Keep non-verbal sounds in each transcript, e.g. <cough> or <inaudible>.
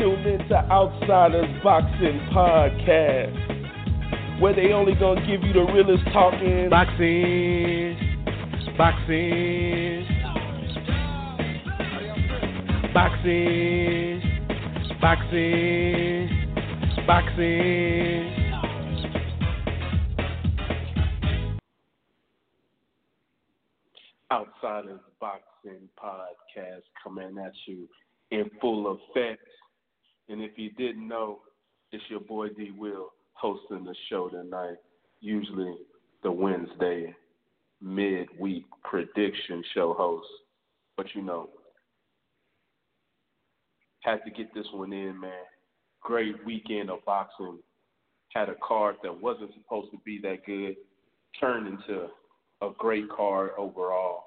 You're tuned into Outsiders Boxing Podcast, where they only gonna give you the realest talking. Boxing, boxing, boxing, boxing, boxing. Outsiders Boxing Podcast coming at you in full effect. And if you didn't know, it's your boy D Will hosting the show tonight. Usually the Wednesday midweek prediction show host. But you know, had to get this one in, man. Great weekend of boxing. Had a card that wasn't supposed to be that good, turned into a great card overall.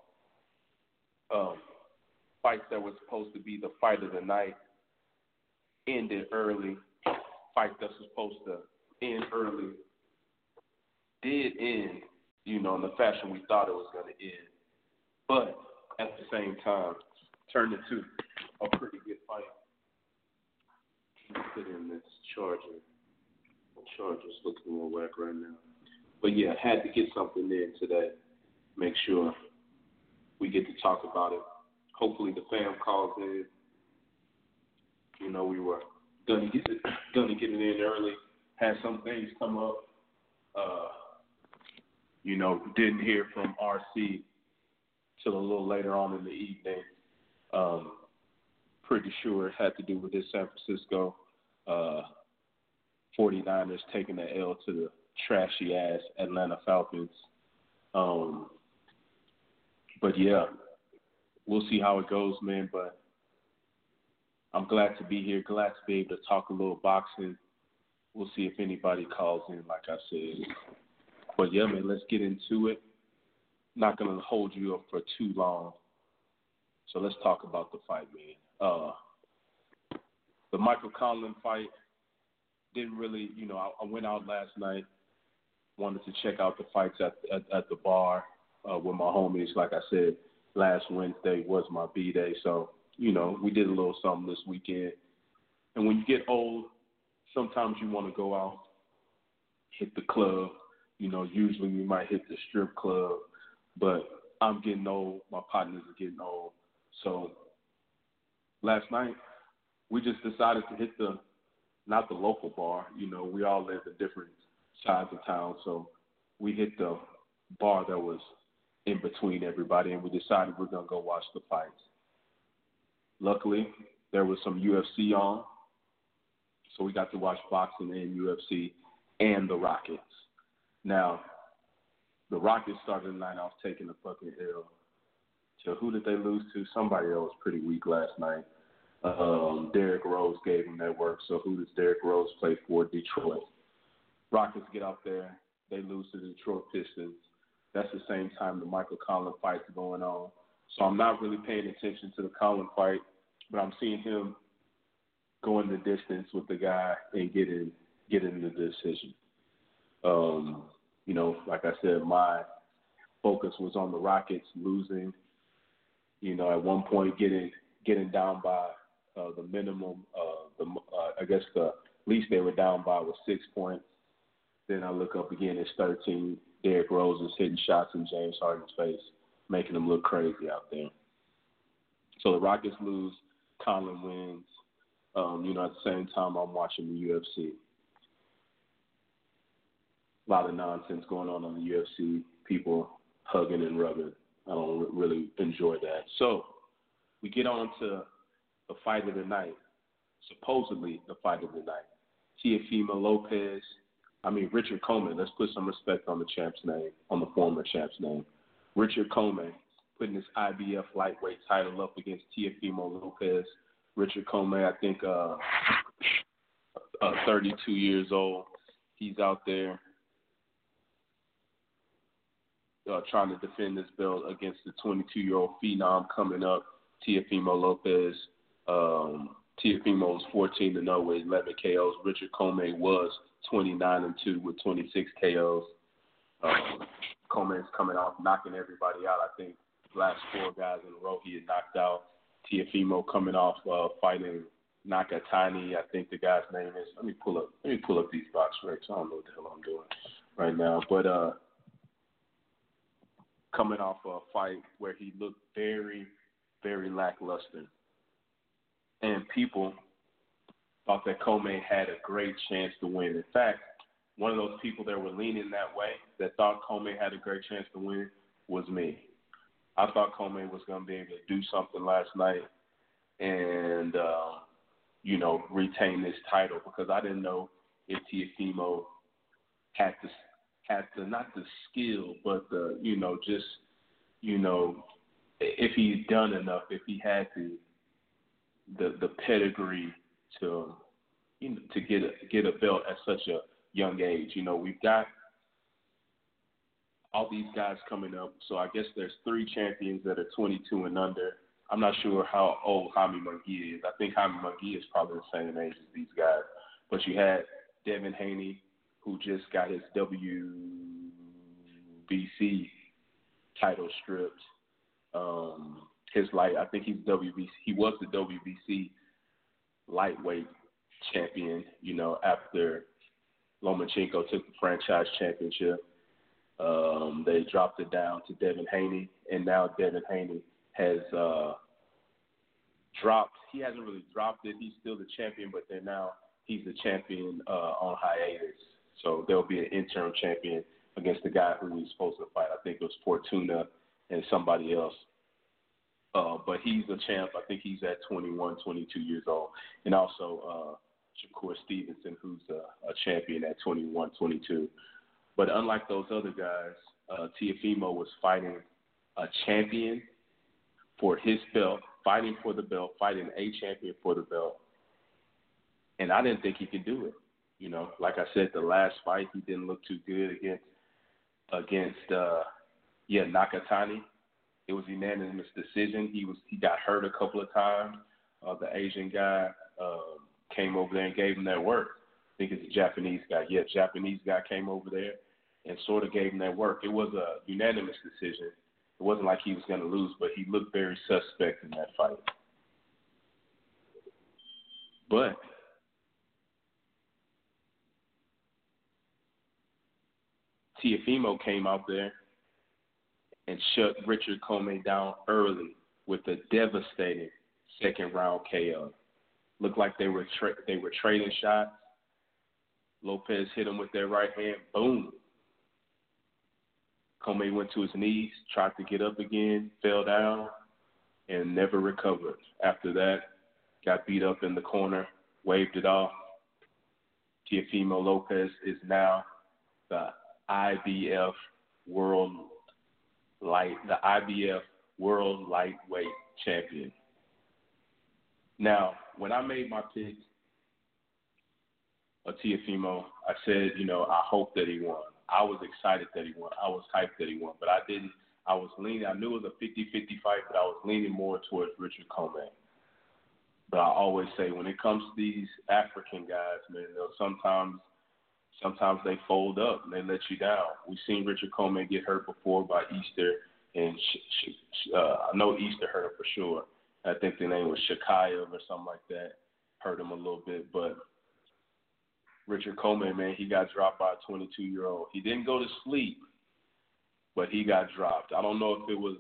Um, fights that were supposed to be the fight of the night ended early. Fight that's supposed to end early did end, you know, in the fashion we thought it was going to end. But at the same time, turned into a pretty good fight. Put in this charger. Charger's looking little whack right now. But yeah, had to get something in today. Make sure we get to talk about it. Hopefully the fam calls in. You know, we were gonna get it gonna get it in early. Had some things come up. Uh, you know, didn't hear from RC till a little later on in the evening. Um, pretty sure it had to do with this San Francisco uh, 49ers taking the L to the trashy ass Atlanta Falcons. Um, but yeah, we'll see how it goes, man. But I'm glad to be here. Glad to be able to talk a little boxing. We'll see if anybody calls in, like I said. But yeah, man, let's get into it. Not gonna hold you up for too long. So let's talk about the fight, man. Uh, the Michael Conlan fight didn't really, you know, I, I went out last night, wanted to check out the fights at at, at the bar uh, with my homies. Like I said, last Wednesday was my B day, so you know we did a little something this weekend. And when you get old, sometimes you want to go out, hit the club. You know, usually we might hit the strip club, but I'm getting old. My partners are getting old, so last night we just decided to hit the not the local bar. You know, we all live in different sides of town, so we hit the bar that was in between everybody, and we decided we're gonna go watch the fights. Luckily, there was some UFC on, so we got to watch boxing and UFC and the Rockets. Now, the Rockets started the night off taking a fucking L. So who did they lose to? Somebody else pretty weak last night. Um, Derrick Rose gave them that work. So who does Derrick Rose play for? Detroit. Rockets get out there. They lose to the Detroit Pistons. That's the same time the Michael Conlan fight's going on. So I'm not really paying attention to the Conlan fight, but I'm seeing him going the distance with the guy and getting getting the decision. Um, you know, like I said, my focus was on the Rockets losing. You know, at one point getting getting down by uh, the minimum. Uh, the uh, I guess the least they were down by was six points. Then I look up again, it's 13. Derrick Rose is hitting shots in James Harden's face, making him look crazy out there. So the Rockets lose, Conlan wins. Um, you know, at the same time, I'm watching the UFC. A lot of nonsense going on on the UFC. People hugging and rubbing. I don't really enjoy that. So we get on to the fight of the night, supposedly the fight of the night. Teofimo Lopez, I mean Richard Commey. Let's put some respect on the champ's name, on the former champ's name. Richard Commey putting his IBF lightweight title up against Teofimo Lopez. Richard Commey, I think, uh, uh, 32 years old. He's out there uh, trying to defend this belt against the 22 year old phenom coming up, Teofimo Lopez. Um, Teofimo was 14 to 0 with 11 KOs. Richard Commey was 29 and 2 with 26 KOs. Um, Commey's coming off knocking everybody out. I think last four guys in a row he had knocked out. Teofimo coming off uh, fighting Nakatani. I think the guy's name is. Let me pull up. Let me pull up these box recs. I don't know what the hell I'm doing right now, but uh, coming off a fight where he looked very, very lackluster, and people thought that Commey had a great chance to win. In fact, one of those people that were leaning that way, that thought Commey had a great chance to win, was me. I thought Commey was going to be able to do something last night and, uh, you know, retain this title because I didn't know if Teofimo had the had the not the skill, but the you know just you know if he's done enough, if he had the the the pedigree to you know, to get a, get a belt at such a young age. You know, we've got all these guys coming up. So I guess there's three champions that are 22 and under. I'm not sure how old Jaime Munguia is. I think Jaime Munguia is probably the same age as these guys. But you had Devin Haney, who just got his WBC title stripped. Um, his light, I think he's WBC. He was the WBC lightweight champion. You know, after Lomachenko took the franchise championship. Um, they dropped it down to Devin Haney, and now Devin Haney has uh, dropped. He hasn't really dropped it. He's still the champion, but then now he's the champion uh, on hiatus. So there'll be an interim champion against the guy who he's supposed to fight. I think it was Fortuna and somebody else. Uh, but he's a champ. I think he's at 21, 22 years old. And also uh, Shakur Stevenson, who's a, a champion at 21, 22. But unlike those other guys, uh, Teofimo was fighting a champion for his belt, fighting for the belt, fighting a champion for the belt. And I didn't think he could do it. You know, like I said, the last fight he didn't look too good against against uh yeah, Nakatani. It was unanimous decision. He was he got hurt a couple of times. Uh the Asian guy, um, came over there and gave him that work. I think it's a Japanese guy. Yeah, Japanese guy came over there and sort of gave him that work. It was a unanimous decision. It wasn't like he was going to lose, but he looked very suspect in that fight. But Teofimo came out there and shut Richard Commey down early with a devastating second round KO. Looked like they were tra- they were trading shots. Lopez hit him with their right hand. Boom. Commey went to his knees, tried to get up again, fell down, and never recovered. After that, got beat up in the corner, waved it off. Teofimo Lopez is now the IBF World Light, the IBF World Lightweight Champion. Now, when I made my pick of Teofimo, I said, you know, I hope that he won. I was excited that he won. I was hyped that he won, but I didn't. I was leaning. I knew it was a 50-50 fight, but I was leaning more towards Richard Commey. But I always say, when it comes to these African guys, man, they'll sometimes, sometimes they fold up and they let you down. We've seen Richard Commey get hurt before by Easter, and sh- sh- uh, I know Easter hurt him for sure. I think the name was Shakayev or something like that. Hurt him a little bit, but Richard Commey, man, he got dropped by a 22 year old. He didn't go to sleep, but he got dropped. I don't know if it was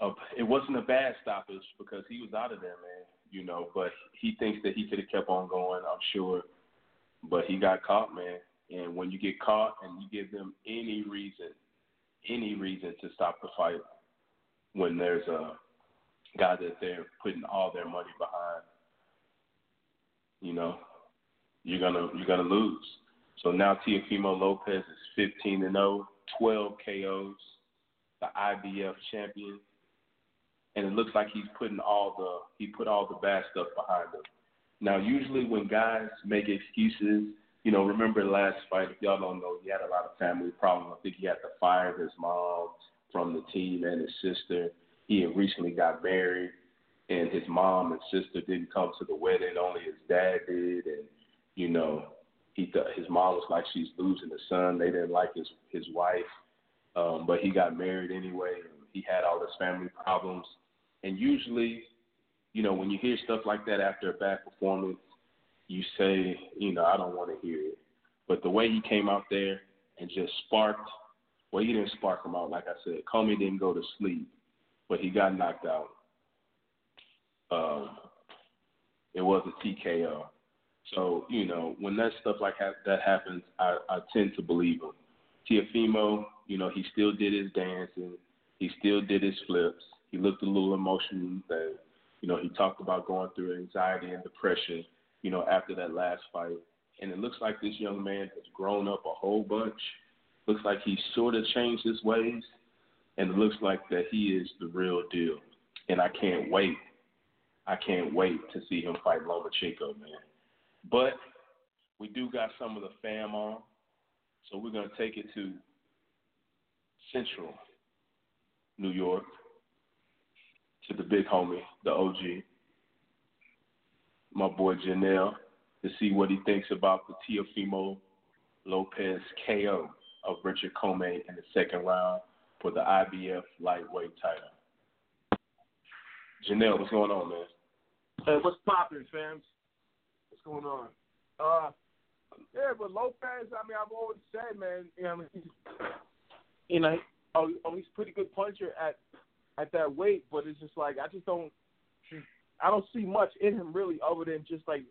a, it wasn't a bad stoppage because he was out of there, man. You know, but he thinks that he could have kept on going. I'm sure, but he got caught, man. And when you get caught and you give them any reason, any reason to stop the fight, when there's a guy that they're putting all their money behind, you know, you're gonna you're gonna lose. So now Teofimo Lopez is 15 and 0, 12 KOs, the IBF champion, and it looks like he's putting all the he put all the bad stuff behind him. Now, usually when guys make excuses, you know, remember last fight, if y'all don't know, he had a lot of family problems. I think he had to fire his mom from the team and his sister. He had recently got married, and his mom and sister didn't come to the wedding. Only his dad did, and you know, he thought his mom was like she's losing the son. They didn't like his his wife, um, but he got married anyway. And he had all his family problems, and usually, you know, when you hear stuff like that after a bad performance, you say, you know, I don't want to hear it. But the way he came out there and just sparked, well, he didn't spark him out. Like I said, Commey didn't go to sleep, but he got knocked out. Um, it was a TKO. So you know, when that stuff like ha- that happens, I, I tend to believe him. Teofimo, you know, he still did his dancing, he still did his flips. He looked a little emotional. That you know, he talked about going through anxiety and depression you know, after that last fight. And it looks like this young man has grown up a whole bunch. Looks like he sort of changed his ways. And it looks like that he is the real deal. And I can't wait. I can't wait to see him fight Lomachenko, man. But we do got some of the fam on. So we're going to take it to Central New York to the big homie, the OG, my boy Janelle to see what he thinks about the Teofimo Lopez KO of Richard Commey in the second round for the IBF lightweight title. Janelle, what's going on, man? Hey, what's poppin', fams? Going on? Uh, yeah, but Lopez, I mean, I've always said, man, you know, <clears throat> you know, oh, oh, he's a pretty good puncher at at that weight, but it's just like I just don't I don't see much in him really, other than just like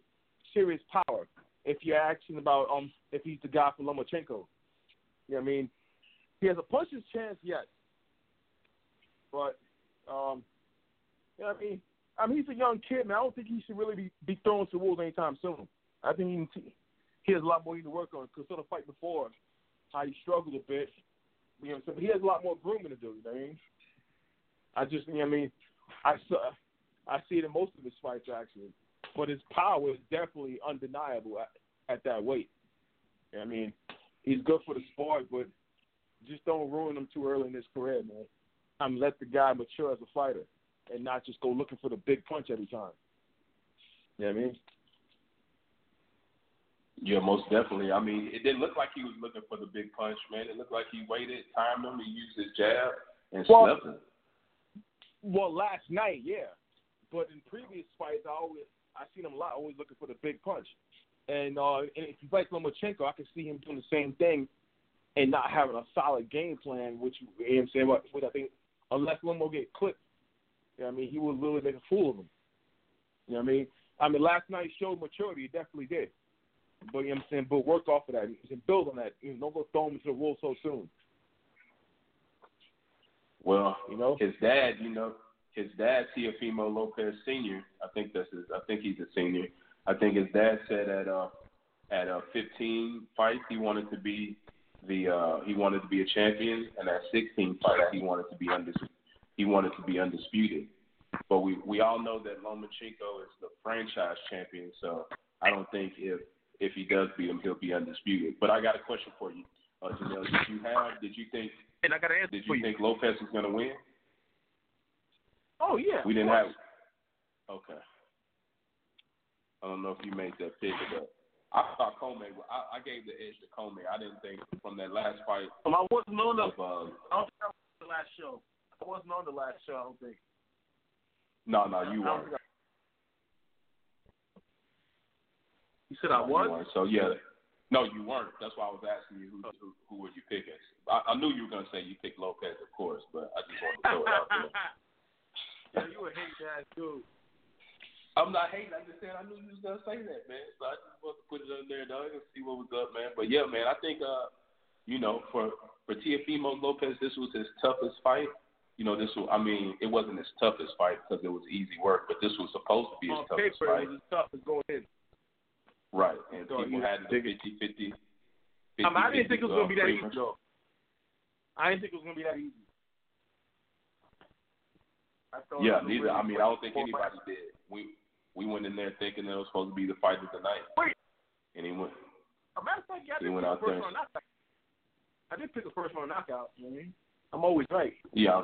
serious power. If you're asking about um if he's the guy for Lomachenko, you know I mean? He has a puncher's chance, yes, but um, you know I mean? I mean he's a young kid, man. I don't think he should really be, be thrown to wolves anytime soon. I think he, he has a lot more he to work on because of fight before, how he struggled a bit. You know I'm saying? But he has a lot more grooming to do. You know what I mean? I just, you know what I mean? I saw I see it in most of his fights actually, but his power is definitely undeniable at, at that weight. I mean, he's good for the sport, but just don't ruin him too early in his career, man. I mean, let the guy mature as a fighter and not just go looking for the big punch every time. You know what I mean? Yeah, most definitely. I mean, it didn't look like he was looking for the big punch, man. It looked like he waited, timed him, he used his jab, and well, slept him. Well, last night, yeah. But in previous fights, I always I seen him a lot, always looking for the big punch. And uh, and if you fight Lomachenko, I can see him doing the same thing and not having a solid game plan, which you, you know what I'm saying, what, I think unless Lomo get clipped, you know what I mean, he would literally make a fool of him. You know what I mean? I mean, last night showed maturity. He definitely did. But you know what I'm saying, but work off of that and build on that. You know, don't go throw him into the wolves so soon. Well, you know, his dad, you know, his dad, Teofimo Lopez Senior, I think that's his. I think he's a senior. I think his dad said at uh at uh 15 fights he wanted to be the uh he wanted to be a champion, and at 16 fights he wanted to be undisputed. He wanted to be undisputed. But we we all know that Lomachenko is the franchise champion, so I don't think if if he does beat him, he'll be undisputed. But I got a question for you, uh, Janelle. Did you have? Did you think? And I got an answer Did you you. think Lopez was going to win? Oh yeah. We didn't have. Okay. I don't know if you made that pick, but I thought Commey. I, I gave the edge to Commey. I didn't think from that last fight. Um, I wasn't on the. Of, uh, I don't think I was on the last show. I wasn't on the last show. I don't think. No, no, you weren't. I... You said I was. So yeah, no, you weren't. That's why I was asking you who who, who were you picking. I, I knew you were gonna say you picked Lopez, of course, but I just wanted to throw it out there. <laughs> Yeah, you a hate ass dude. I'm not hating. I just said I knew you was gonna say that, man. So I just wanted to put it on there, dog, and see what was up, man. But yeah, man, I think uh, you know, for for Teofimo Lopez, this was his toughest fight. You know, this was. I mean, it wasn't his toughest fight because it was easy work, but this was supposed to be his on toughest paper, fight. it was as tough as going in. Right, and so people had the 50-50. I, mean, I didn't think it was gonna be that easy, uh, though. I didn't think it was gonna be that easy yeah, neither. I mean, I don't think anybody did. We We went in there thinking that it was supposed to be the fight of the night. Wait. And he went. A matter of fact, yeah, I He did went pick out first there. round knockout. I did pick a first round knockout. You know what I mean? I'm always right. Yeah.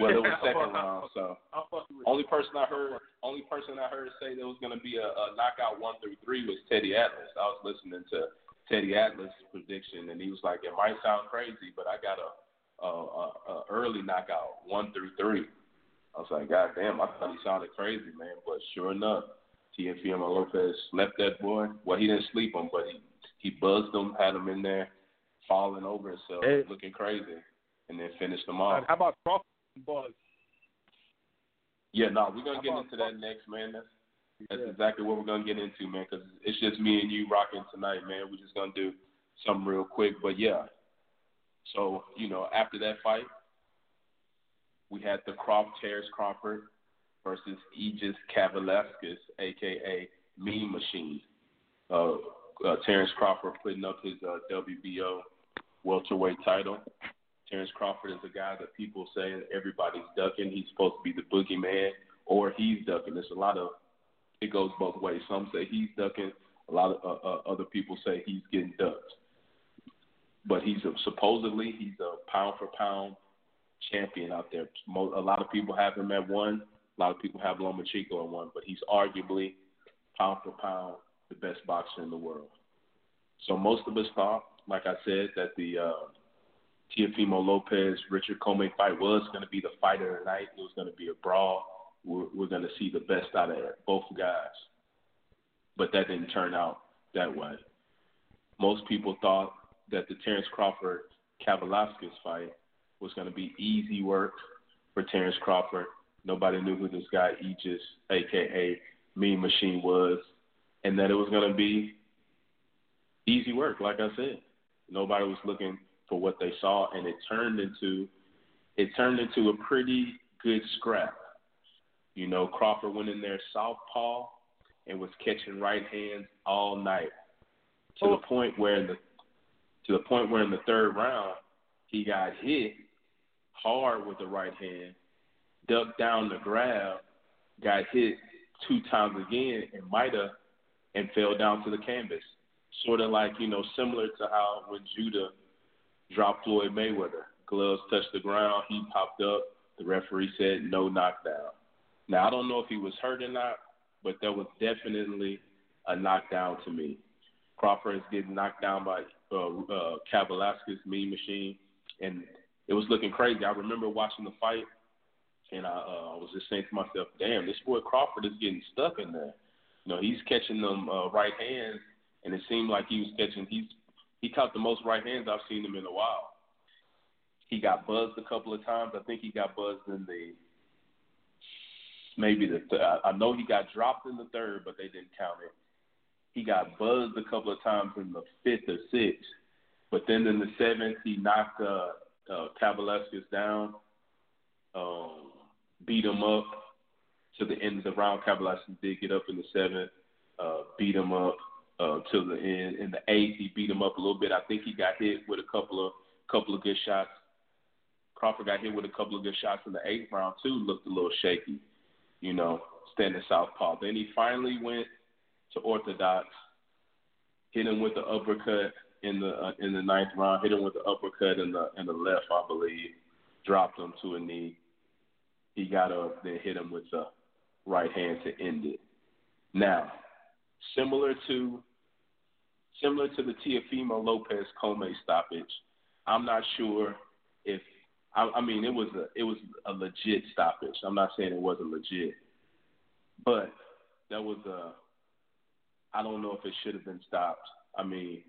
Well, it <laughs> was second round, so I'll fuck you with only person I heard, only person I heard say there was going to be a, a knockout one through three was Teddy Atlas. I was listening to Teddy Atlas' prediction, and he was like, "It might sound crazy, but I got a, a, a, a early knockout one through three. I was like, "God damn!" I thought he sounded crazy, man. But sure enough, Teofimo Lopez slept that boy. Well, he didn't sleep him, but he he buzzed him, had him in there, falling over himself, Hey. looking crazy, and then finished him off. How about Crawford and Buzz? Yeah, no, we're gonna get into that next, man. That's that's Yeah. exactly what we're gonna get into, man. Because it's just me and you rocking tonight, man. We're just gonna do something real quick, but yeah. So you know, after that fight, we had the Croft Terence Crawford versus Egis Kavaliauskas, aka Mean Machine. Uh, uh, Terence Crawford putting up his uh, WBO welterweight title. Terence Crawford is a guy that people say everybody's ducking. He's supposed to be the boogeyman, or he's ducking. There's a lot of it goes both ways. Some say he's ducking. A lot of uh, uh, other people say he's getting ducked. But he's a, supposedly he's a pound for pound champion out there. A lot of people have him at one. A lot of people have Lomachenko at one, but he's arguably pound for pound the best boxer in the world. So most of us thought, like I said, that the uh, Teofimo Lopez Richard Commey fight was going to be the fight of the night. It was going to be a brawl. We're, we're going to see the best out of both guys. But that didn't turn out that way. Most people thought that the Terence Crawford Kavaliauskas fight was going to be easy work for Terence Crawford. Nobody knew who this guy Egis, aka Mean Machine, was, and that it was going to be easy work. Like I said, nobody was looking for what they saw, and it turned into it turned into a pretty good scrap. You know, Crawford went in there southpaw and was catching right hands all night to the point where the to the point where in the third round he got hit hard with the right hand, ducked down the grab, got hit two times again, and might have and fell down to the canvas. Sort of like you know, similar to how when Judah dropped Floyd Mayweather, gloves touched the ground, he popped up. The referee said no knockdown. Now I don't know if he was hurt or not, but that was definitely a knockdown to me. Crawford is getting knocked down by uh, uh, Kavaliauskas, Mean Machine, and it was looking crazy. I remember watching the fight, and I, uh, I was just saying to myself, "Damn, this boy Crawford is getting stuck in there. You know, he's catching them uh, right hands, and it seemed like he was catching. He's he caught the most right hands I've seen him in a while. He got buzzed a couple of times. I think he got buzzed in the maybe the th- I know he got dropped in the third, but they didn't count it. He got buzzed a couple of times in the fifth or sixth, but then in the seventh he knocked uh, uh, Kavaliauskas down, um, beat him up to the end of the round. Kavaliauskas did get up in the seventh, uh, beat him up uh, to the end. In the eighth, he beat him up a little bit. I think he got hit with a couple of couple of good shots. Crawford got hit with a couple of good shots in the eighth round too. Looked a little shaky, you know, standing southpaw. Then he finally went to orthodox, hit him with the uppercut in the uh, in the ninth round. Hit him with the uppercut in the in the left, I believe. Dropped him to a knee. He got up, then hit him with the right hand to end it. Now, similar to similar to the Teofimo Lopez Commey stoppage, I'm not sure if I, I mean it was a it was a legit stoppage. I'm not saying it wasn't legit, but that was a I don't know if it should have been stopped. I mean,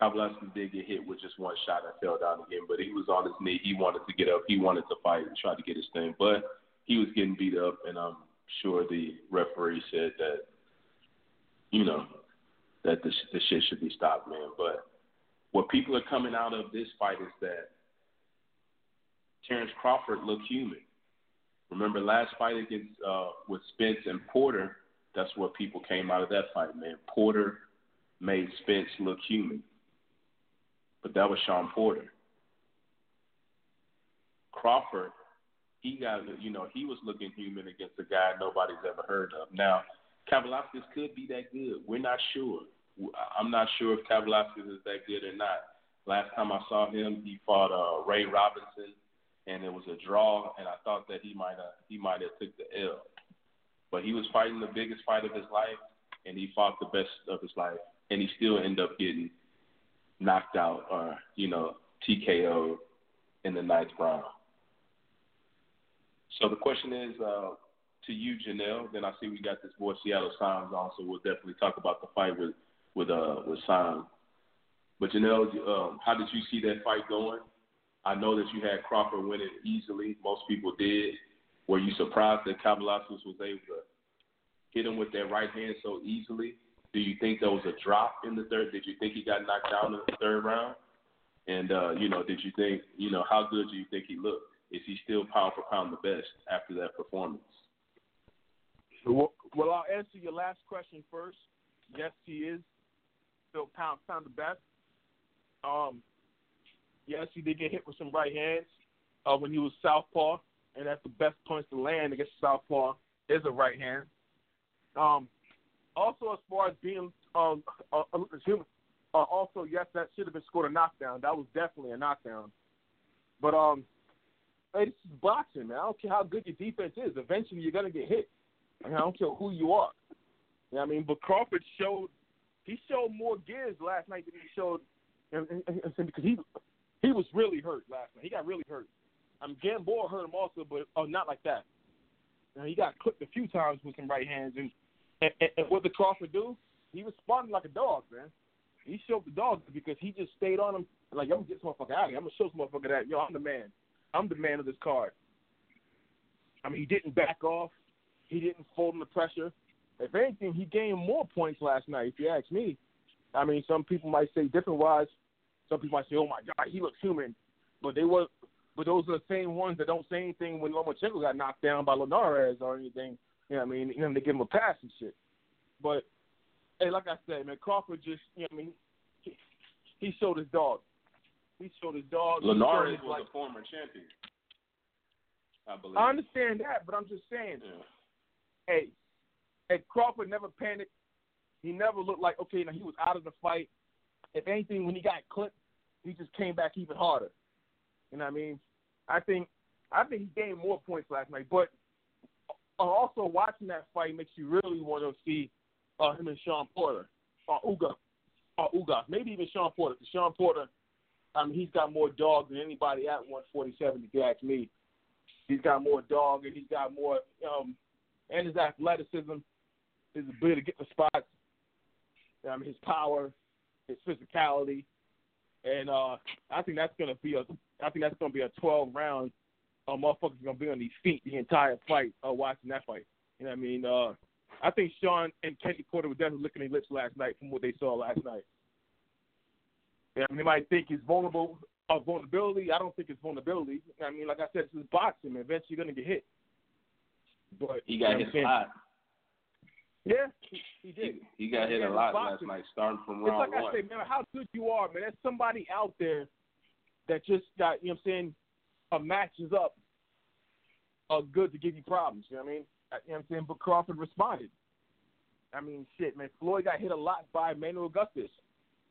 Kavaliauskas did get hit with just one shot and fell down again, but he was on his knee. He wanted to get up. He wanted to fight and try to get his thing, but he was getting beat up, and I'm sure the referee said that, you know, that the, the shit should be stopped, man. But what people are coming out of this fight is that Terence Crawford looked human. Remember last fight against uh, with Spence and Porter? That's what people came out of that fight, man. Porter made Spence look human, but that was Shawn Porter. Crawford he got you know he was looking human against a guy nobody's ever heard of. Now, Kavaliauskas could be that good. We're not sure. I'm not sure if Kavaliauskas is that good or not. Last time I saw him, he fought uh, Ray Robinson, and it was a draw, and I thought that he might have he might have took the L. But he was fighting the biggest fight of his life, and he fought the best of his life, and he still ended up getting knocked out or you know TKO in the ninth round. So the question is uh, to you, Janelle. Then I see we got this boy Seattle Signs on, so we'll definitely talk about the fight with with uh with Signs. But Janelle, um, how did you see that fight going? I know that you had Crawford winning easily. Most people did. Were you surprised that Kavaliauskas was able to hit him with that right hand so easily? Do you think there was a drop in the third? Did you think he got knocked down in the third round? And uh, you know, did you think you know how good do you think he looked? Is he still pound for pound the best after that performance? Well, I'll answer your last question first. Yes, he is still pound pound the best. Um, yes, he did get hit with some right hands uh, when he was southpaw, and that's the best points to land against southpaw is a right hand. Um, also, as far as being um, uh, human, uh, also yes, that should have been scored a knockdown. That was definitely a knockdown. But um, hey, this is boxing, man. I don't care how good your defense is. Eventually, you're gonna get hit. I, don't care who you are. You know I mean, but Crawford showed he showed more gears last night than he showed, and, and, and, because he he was really hurt last night. He got really hurt. I mean, Gamboa hurt him also, but oh, not like that. You know, he got clipped a few times with some right hands, and, and, and what did Crawford do? He responded like a dog, man. He showed the dog because he just stayed on him. Like, I'm gonna get this motherfucker out of here. I'm gonna show this motherfucker that yo, I'm the man. I'm the man of this card. I mean, he didn't back off. He didn't fold under pressure. If anything, he gained more points last night. If you ask me, I mean, some people might say different wise. Some people might say, "Oh my God, he looks human," but they were, but those are the same ones that don't say anything when Lomachenko got knocked down by Linares or anything. You know, what I mean, you know, they give him a pass and shit. But hey, like I said, man, Crawford just, you know, what I mean, he, he showed his dog. He showed his dog. Linares was like, a former champion. I believe. I understand that, but I'm just saying. Yeah. Hey, and Crawford never panicked. He never looked like okay, now he was out of the fight. If anything, when he got clipped, he just came back even harder. You know what I mean? I think I think he gained more points last night. But uh, also watching that fight makes you really want to see uh, him and Shawn Porter or Uga or Ugas, maybe even Shawn Porter. Shawn Porter, I mean, he's got more dog than anybody at 147. If you ask me, he's got more dog and he's got more um, and his athleticism his ability to get the spots, um, his power, his physicality, and uh, I think that's gonna be a I think that's gonna be a 12 round. Uh, motherfuckers gonna be on these feet the entire fight, uh, watching that fight. You know what I mean? Uh, I think Shawn and Kenny Porter were definitely licking their lips last night from what they saw last night. Yeah, I mean, they might think it's vulnerable, uh, vulnerability. I don't think it's vulnerability. I mean, like I said, this is boxing. Man. Eventually, you're gonna get hit. But he got hit a lot. Yeah, he, he did. He, he got hit a lot last night, starting from round it's like one. I say, man, how good you are, man. There's somebody out there that just got, you know what I'm saying, uh, matches up uh, good to give you problems. You know what I mean? Uh, You know what I'm saying? But Crawford responded. I mean, shit, man. Floyd got hit a lot by Manuel Augustus.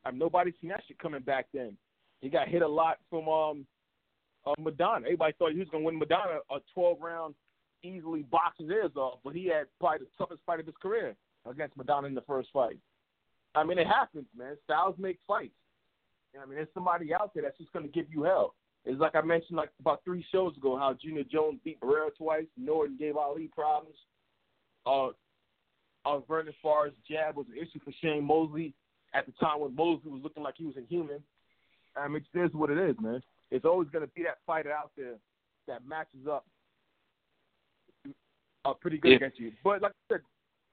I mean, nobody seen that shit coming back then. He got hit a lot from um, uh, Maidana. Everybody thought he was gonna win Maidana a 12 round easily box his ears off, but he had probably the toughest fight of his career against Maidana in the first fight. I mean, it happens, man. Styles make fights. I mean, there's somebody out there that's just going to give you hell. It's like I mentioned like about three shows ago how Junior Jones beat Barrera twice. Norton gave Ali problems. Uh, uh, Vernon Forrest jab was an issue for Shane Mosley at the time when Mosley was looking like he was inhuman. I mean, it is what it is, man. It's always going to be that fighter out there that matches up uh, pretty good Yeah. against you. But like I said,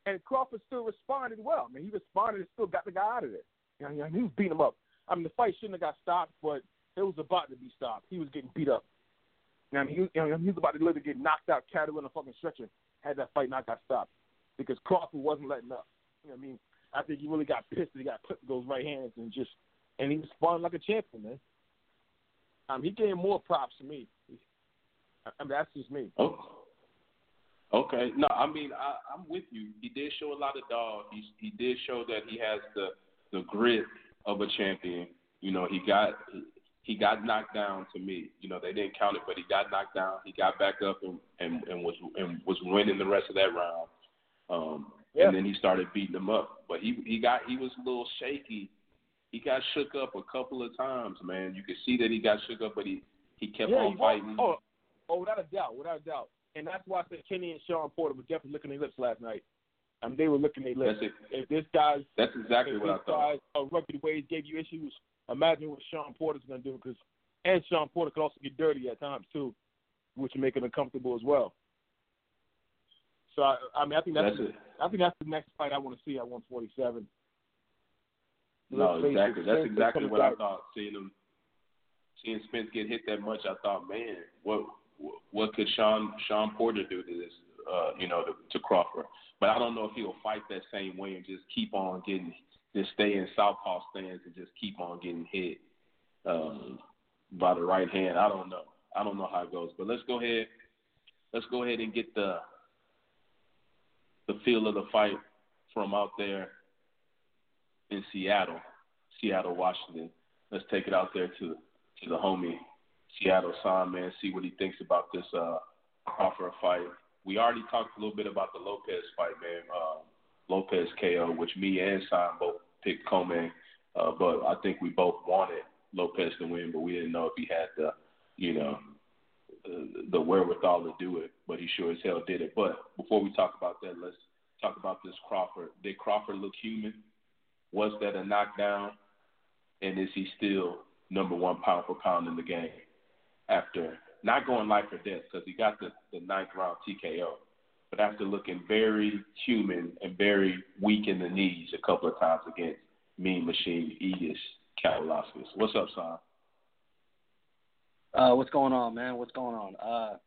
and Crawford still responded well. I mean, he responded and still got the guy out of it. You know, he was beating him up. I mean, the fight shouldn't have got stopped, but it was about to be stopped. He was getting beat up. You know, I mean, he, was- you know, he was about to literally get knocked out, cattle in a fucking stretcher. Had that fight not got stopped, because Crawford wasn't letting up. You know what I mean? I think he really got pissed that he got clipped those right hands and just, and he was responded like a champion, man. Um, he gave more props to me. I mean, that's just me. Oh. Okay. No, I mean I, I'm with you. He did show a lot of dog. He he did show that he has the the grit of a champion. You know, he got he got knocked down to me. You know, they didn't count it, but he got knocked down. He got back up and and, and was and was winning the rest of that round. Um, yeah. and then he started beating him up. But he he got he was a little shaky. He got shook up a couple of times, man. You could see that he got shook up, but he he kept yeah, on he fighting. Oh, oh, without a doubt, without a doubt. And that's why I said Kenny and Shawn Porter were definitely licking their lips last night. I mean, they were licking their lips. That's it. If this guy's That's exactly what I this thought. guy's uh, rugby ways gave you issues, imagine what Shawn Porter's going to do. Because and Shawn Porter could also get dirty at times too, which would make him uncomfortable as well. So I, I mean, I think that's, That's it. I think that's the next fight I want to see at 147. No, Let's exactly. That's exactly what I thought. Seeing him, seeing Spence get hit that much, I thought, man, what what could Shawn Shawn Porter do to this? Uh, you know, to, to Crawford. But I don't know if he'll fight that same way and just keep on getting, just stay in southpaw stance and just keep on getting hit um, by the right hand. I don't know. I don't know how it goes. But let's go ahead. Let's go ahead and get the the feel of the fight from out there in Seattle, Seattle, Washington. Let's take it out there to to the homie Seattle sign, man. See what he thinks about this uh, Crawford fight. We already talked a little bit about the Lopez fight, man. Um, Lopez KO, which me and Son both picked Commey, uh, but I think we both wanted Lopez to win, but we didn't know if he had the, you know, the wherewithal to do it. But he sure as hell did it. But before we talk about that, let's talk about this Crawford. Did Crawford look human? Was that a knockdown? And is he still number one pound for pound in the game after not going life or death because he got the, the ninth round TKO, but after looking very human and very weak in the knees a couple of times against Mean Machine Egis Kavaliauskas. What's up, son? Uh, what's going on, man? What's going on? Uh,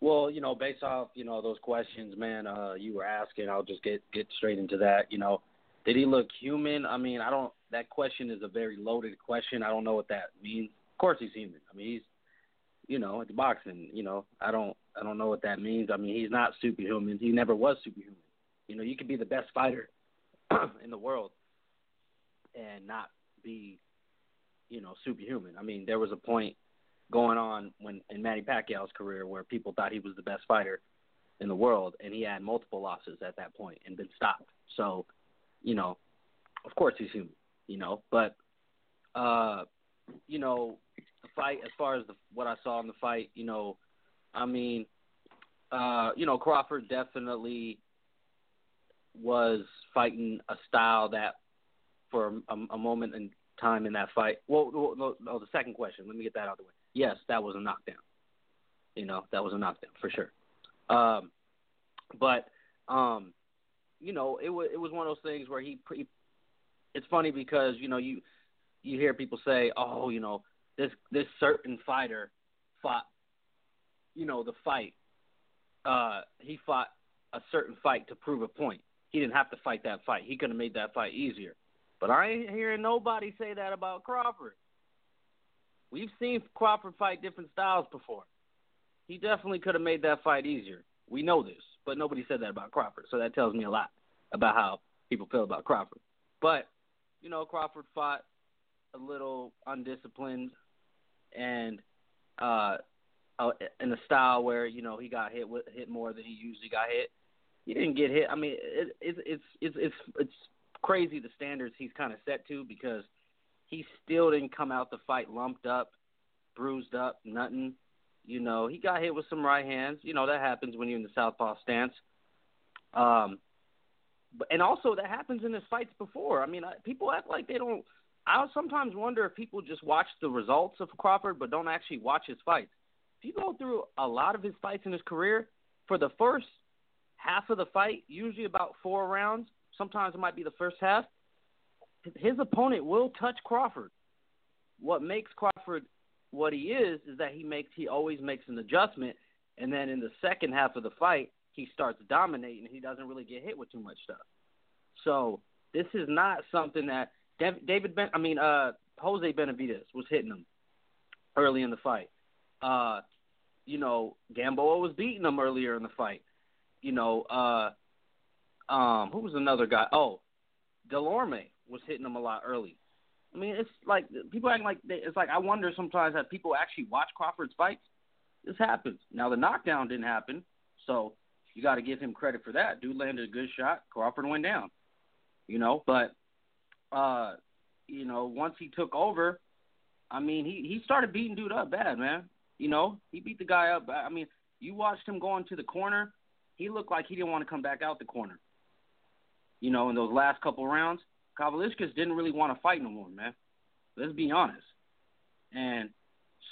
well, you know, based off you know those questions, man, uh, you were asking, I'll just get get straight into that. You know, did he look human? I mean, I don't. That question is a very loaded question. I don't know what that means. Of course, he's human. I mean, he's, you know, it's boxing. You know, I don't, I don't know what that means. I mean, he's not superhuman. He never was superhuman. You know, you could be the best fighter <clears throat> in the world and not be, you know, superhuman. I mean, there was a point going on when in Manny Pacquiao's career where people thought he was the best fighter in the world, and he had multiple losses at that point and been stopped. So, you know, of course he's human. You know, but uh, you know, the fight as far as the what I saw in the fight, you know, I mean, uh, you know, Crawford definitely was fighting a style that for a, a moment in time in that fight. Well, well no, no, the second question. Let me get that out of the way. Yes, that was a knockdown. You know, that was a knockdown for sure. Um, but um, you know, it was it was one of those things where he, it's funny because you know you you hear people say, oh, you know, this this certain fighter fought, you know, the fight. Uh, he fought a certain fight to prove a point. He didn't have to fight that fight. He could have made that fight easier. But I ain't hearing nobody say that about Crawford. We've seen Crawford fight different styles before. He definitely could have made that fight easier. We know this, but nobody said that about Crawford. So that tells me a lot about how people feel about Crawford. But you know, Crawford fought a little undisciplined and uh, uh in a style where you know he got hit with hit more than he usually got hit. He didn't get hit. I mean, it, it, it's it's it's it's crazy the standards he's kind of set to because he still didn't come out the fight lumped up, bruised up, nothing. You know, he got hit with some right hands. You know that happens when you're in the southpaw stance. Um, but and also that happens in his fights before. I mean, people act like they don't. I sometimes wonder if people just watch the results of Crawford but don't actually watch his fights. If you go through a lot of his fights in his career, for the first half of the fight, usually about four rounds, sometimes it might be the first half, his opponent will touch Crawford. What makes Crawford what he is is that he makes he always makes an adjustment, and then in the second half of the fight, he starts dominating. He doesn't really get hit with too much stuff. So this is not something that David Ben. I mean, uh, Jose Benavidez was hitting him early in the fight. Uh, you know, Gamboa was beating him earlier in the fight. You know, uh, um, who was another guy? Oh, Dulorme was hitting him a lot early. I mean, it's like people acting like they, it's like I wonder sometimes that people actually watch Crawford's fights. This happens. Now the knockdown didn't happen, so you got to give him credit for that. Dude landed a good shot. Crawford went down. You know, but uh, you know, once he took over, I mean, he he started beating dude up bad, man. You know, he beat the guy up. I mean, you watched him going to the corner. He looked like he didn't want to come back out the corner. You know, in those last couple rounds, Kavaliauskas didn't really want to fight no more, man. Let's be honest. And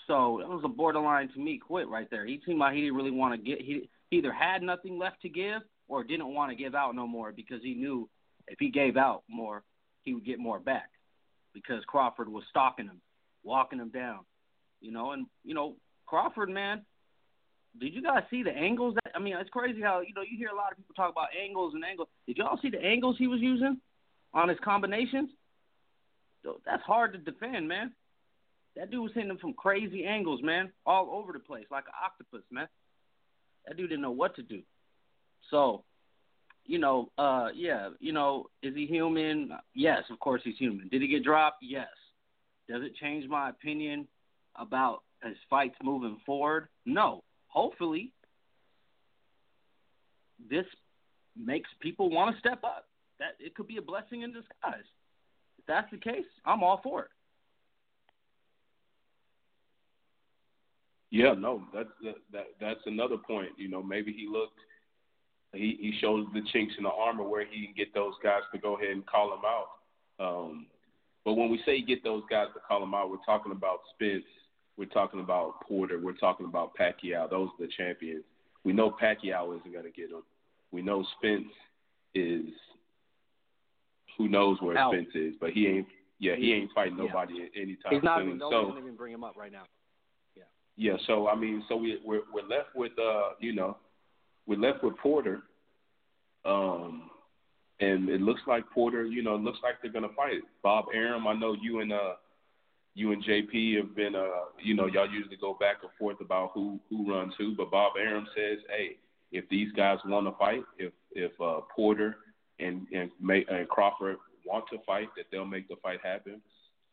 so it was a borderline to me quit right there. He seemed like he didn't really want to get. He either had nothing left to give or didn't want to give out no more because he knew if he gave out more, he would get more back because Crawford was stalking him, walking him down. You know, and you know Crawford, man. Did you guys see the angles? That I mean, it's crazy how you know you hear a lot of people talk about angles and angles. Did y'all see the angles he was using on his combinations? That's hard to defend, man. That dude was hitting them from crazy angles, man, all over the place, like an octopus, man. That dude didn't know what to do. So, you know, uh, yeah, you know, is he human? Yes, of course he's human. Did he get dropped? Yes. Does it change my opinion about his fights moving forward? No. Hopefully, this makes people want to step up. That it could be a blessing in disguise. If that's the case, I'm all for it. Yeah, no, that's that, that that's another point. You know, maybe he looked, he he shows the chinks in the armor where he can get those guys to go ahead and call him out. Um, but when we say get those guys to call him out, we're talking about Spence, we're talking about Porter, we're talking about Pacquiao. Those are the champions. We know Pacquiao isn't going to get him. We know Spence is. Who knows where out. Spence is? But he ain't. Yeah, he ain't fighting nobody yeah. anytime He's not soon. so, even bring him up right now. Yeah. Yeah, so I mean, so we we're we're left with uh, you know, we're left with Porter. Um and it looks like Porter, you know, it looks like they're gonna fight. Bob Arum, I know you and uh you and JP have been uh you know, y'all usually go back and forth about who who runs who, but Bob Arum says, Hey, if these guys wanna fight, if if uh Porter and and May, and Crawford want to fight, that they'll make the fight happen.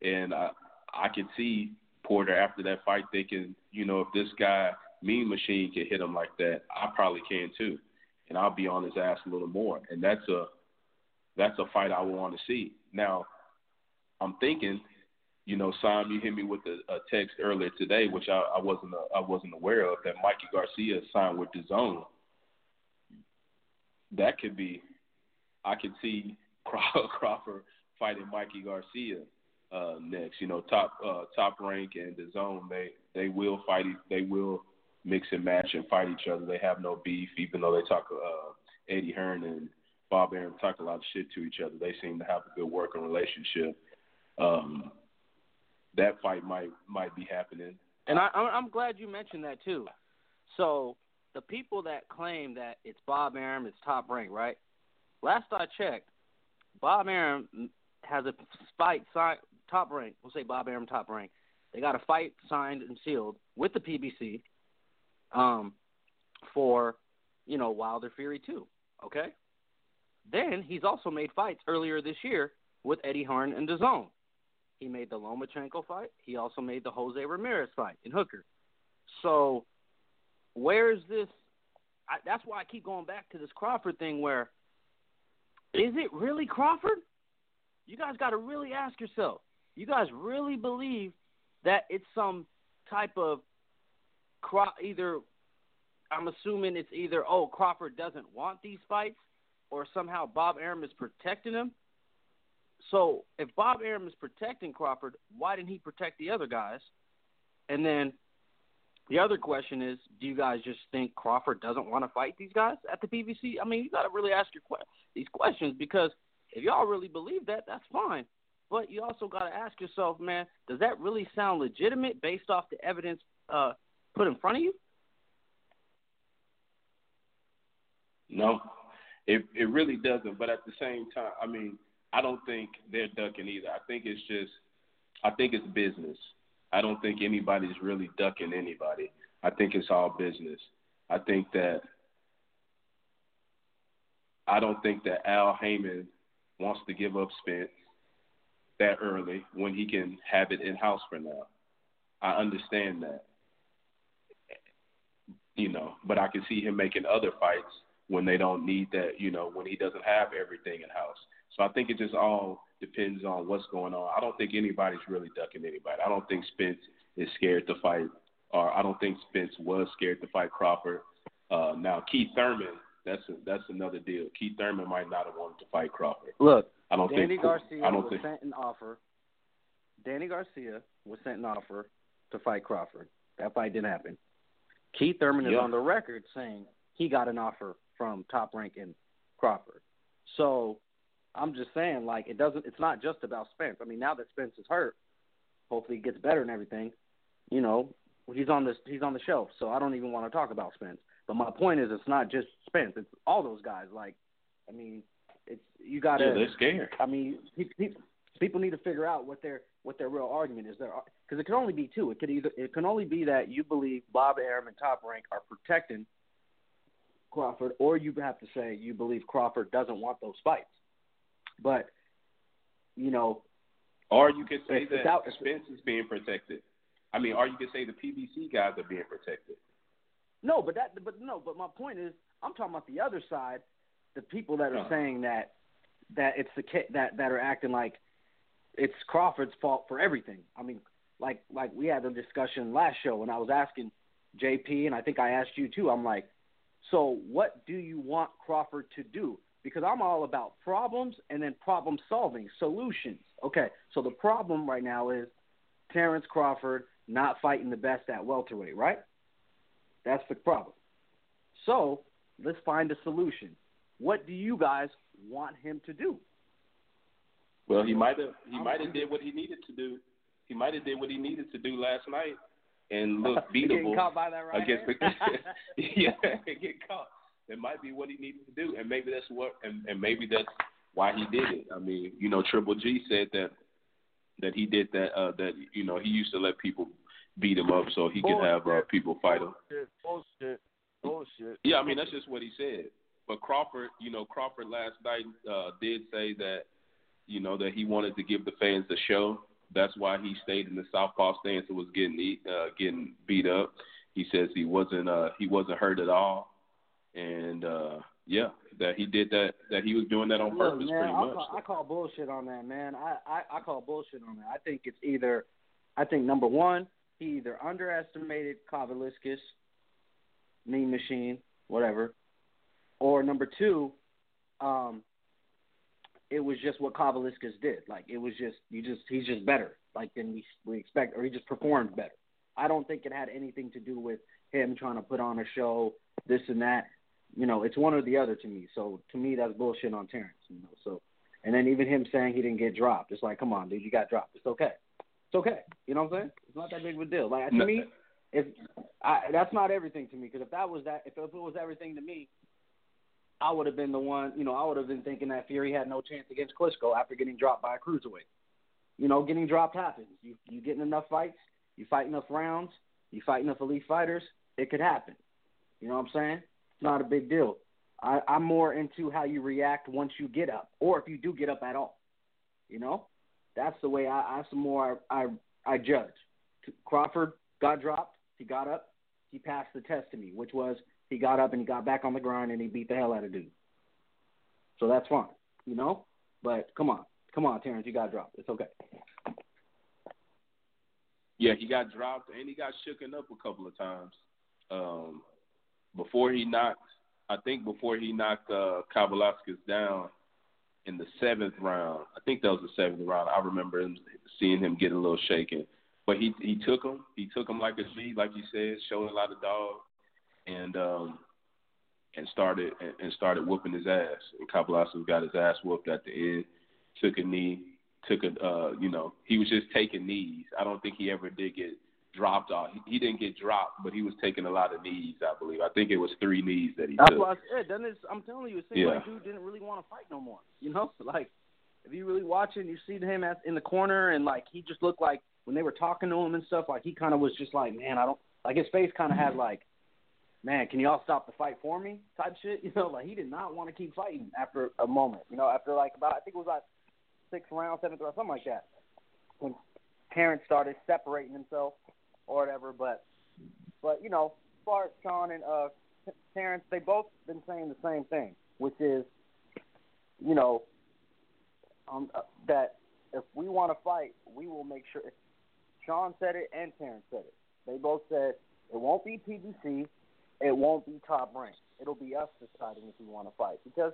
And I I can see Porter after that fight thinking, you know, if this guy Mean Machine can hit him like that, I probably can too, and I'll be on his ass a little more. And that's a that's a fight I want to see. Now, I'm thinking, you know, Sam, you hit me with a, a text earlier today, which I, I wasn't uh, I wasn't aware of that Mikey Garcia signed with the Zone. That could be, I could see <laughs> Crawford fighting Mikey Garcia uh, next. You know, top uh, top rank and the zone, they they will fight. They will mix and match and fight each other. They have no beef, even though they talk. Uh, Eddie Hearn and Bob Arum talk a lot of shit to each other. They seem to have a good working relationship. Um, that fight might might be happening. And I, I'm glad you mentioned that too. So the people that claim that it's Bob Arum, it's top rank, right? Last I checked, Bob Arum has a fight signed top rank. We'll say Bob Arum top rank. They got a fight signed and sealed with the PBC um, for, you know, Wilder Fury 2. Okay? Then he's also made fights earlier this year with Eddie Hearn and DAZN. He made the Lomachenko fight. He also made the Jose Ramirez fight in Hooker. So, where's this? I, that's why I keep going back to this Crawford thing. Where is it really Crawford? You guys got to really ask yourself. You guys really believe that it's some type of either? I'm assuming it's either oh Crawford doesn't want these fights, or somehow Bob Arum is protecting him. So if Bob Arum is protecting Crawford, why didn't he protect the other guys? And then the other question is, do you guys just think Crawford doesn't want to fight these guys at the PBC? I mean, you got to really ask your que- these questions because if y'all really believe that, that's fine. But you also got to ask yourself, man, does that really sound legitimate based off the evidence uh, put in front of you? No, it it really doesn't. But at the same time, I mean, I don't think they're ducking either. I think it's just, I think it's business. I don't think anybody's really ducking anybody. I think it's all business. I think that I don't think that Al Haymon wants to give up Spence that early when he can have it in house for now. I understand that. You know, but I can see him making other fights when they don't need that, you know, when he doesn't have everything in house. So I think it just all depends on what's going on. I don't think anybody's really ducking anybody. I don't think Spence is scared to fight, or I don't think Spence was scared to fight Crawford. Uh, now Keith Thurman, that's a, that's another deal. Keith Thurman might not have wanted to fight Crawford. Look, I don't Danny think Garcia I don't was think sent an offer. Danny Garcia was sent an offer to fight Crawford. That fight didn't happen. Keith Thurman is Yeah. on the record saying he got an offer from top ranking Crawford. So I'm just saying, like, it doesn't. It's not just about Spence. I mean, now that Spence is hurt, hopefully he gets better and everything. You know, he's on this. He's on the shelf. So I don't even want to talk about Spence. But my point is, it's not just Spence. It's all those guys. Like, I mean, it's you got to. yeah, they're scared. I mean, pe- pe- people need to figure out what their what their real argument is. There, because it can only be two. It could either it can only be that you believe Bob Arum and Top Rank are protecting Crawford, or you have to say you believe Crawford doesn't want those fights. But you know, Or you could say that without- Spence is being protected. I mean, or you could say the PBC guys are being protected. no, but that but no, but my point is, I'm talking about the other side, the people that are Uh-huh. saying that that it's the that that are acting like it's Crawford's fault for everything. I mean, like like we had a discussion last show when I was asking JP and I think I asked you too. I'm like, so what do you want Crawford to do? Because I'm all about problems and then problem solving, solutions. Okay, so the problem right now is Terence Crawford not fighting the best at welterweight, right? That's the problem. So let's find a solution. What do you guys want him to do? Well, he might have he might have did what he needed to do. He might have did what he needed to do last night and <laughs> look beatable caught by that right against the <laughs> <laughs> yeah get caught. That might be what he needed to do, and maybe that's what and, and maybe that's why he did it. I mean, you know, Triple G said that that he did that uh that you know he used to let people beat him up so he could have uh, people fight him. Bullshit. Bullshit. Bullshit. Yeah, I mean that's just what he said. But Crawford, you know, Crawford last night uh, did say that, you know, that he wanted to give the fans a show. That's why he stayed in the southpaw stance and was getting eat, uh, getting beat up. He says he wasn't uh, he wasn't hurt at all, and uh, yeah, that he did that that he was doing that on Look, purpose, man, pretty I much. call, I call bullshit on that, man. I, I I call bullshit on that. I think it's either, I think number one, he either underestimated Kavaliauskas, Mean Machine, whatever, or number two, um, it was just what Kavaliauskas did. Like it was just you just he's just better, like than we we expect, or he just performed better. I don't think it had anything to do with him trying to put on a show, this and that. You know, it's one or the other to me. So to me, that's bullshit on Terence. You know, so and then even him saying he didn't get dropped, it's like, come on, dude, you got dropped. It's okay. It's okay. You know what I'm saying? It's not that big of a deal. Like to No. me, if I, that's not everything to me, because if that was that, if it was everything to me, I would have been the one. You know, I would have been thinking that Fury had no chance against Klitschko after getting dropped by a cruiserweight. You know, getting dropped happens. You you get in enough fights, you fight enough rounds, you fight enough elite fighters, it could happen. You know what I'm saying? It's not a big deal. I, I'm more into how you react once you get up, or if you do get up at all. You know, that's the way I. That's the more I I, I judge. Crawford got dropped. He got up. He passed the test to me, which was he got up and he got back on the grind and he beat the hell out of dude. So that's fine, you know. But come on, come on, Terence, you got dropped. It's okay. Yeah, he got dropped and he got shooken up a couple of times. Um, before he knocked, I think before he knocked uh, down in the seventh round. I think that was the seventh round. I remember him, seeing him get a little shaken, but he he took him. He took him like a G, like you said, showed a lot of dog, and um, and started and, started whooping his ass. And Kavaliauskas got his ass whooped at the end. Took a knee, took a uh, you know he was just taking knees. I don't think he ever did get dropped off. He, he didn't get dropped, but he was taking a lot of knees. I believe. I think it was three knees that he That's took. what I said. Doesn't it, I'm telling you, it Yeah. like dude didn't really want to fight no more. You know, <laughs> like if you really watch it, you see him at, in the corner, and like he just looked like when they were talking to him and stuff, like he kind of was just like, man, I don't, like his face kind of had like, man, can y'all stop the fight for me? Type shit. <laughs> You know, like he did not want to keep fighting after a moment. You know, after like about I think it was like six rounds, seventh round, something like that. When Terence started separating himself or whatever, but but you know, as Shawn and uh Terence, they both been saying the same thing, which is, you know, um, uh, that if we want to fight, we will make sure. Shawn said it and Terence said it. They both said it won't be PBC, it won't be top rank. It'll be us deciding if we want to fight because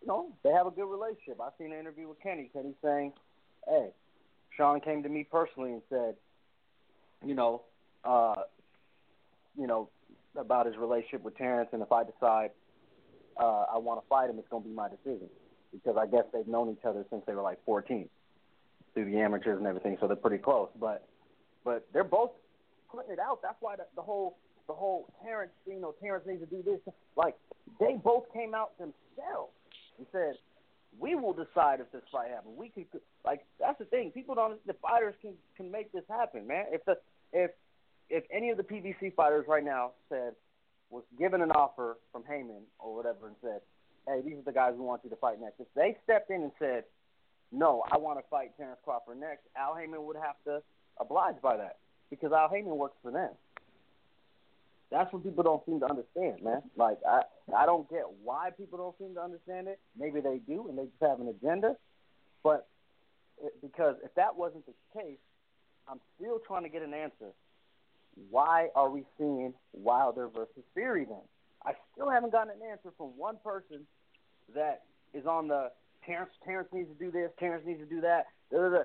you know they have a good relationship. I've seen an interview with Kenny. Kenny saying, "Hey, Shawn came to me personally and said, you know, uh, you know, about his relationship with Terence, and if I decide uh, I want to fight him, it's going to be my decision because I guess they've known each other since they were like 14 through the amateurs and everything, so they're pretty close. But but they're both putting it out. That's why the, the whole the whole Terence, you know, Terence needs to do this. Like they both came out themselves and said, "We will decide if this fight happens. We can like that's the thing. People don't. The fighters can can make this happen, man. If the if if any of the PBC fighters right now said was given an offer from Haymon or whatever and said, "Hey, these are the guys we want you to fight next," if they stepped in and said, "No, I want to fight Terence Crawford next," Al Haymon would have to oblige by that because Al Haymon works for them. That's what people don't seem to understand, man. Like I, I don't get why people don't seem to understand it. Maybe they do, and they just have an agenda. But it, because if that wasn't the case, I'm still trying to get an answer why are we seeing Wilder versus Fury then? I still haven't gotten an answer from one person that is on the Terence. Terence needs to do this. Terence needs to do that. Da, da, da.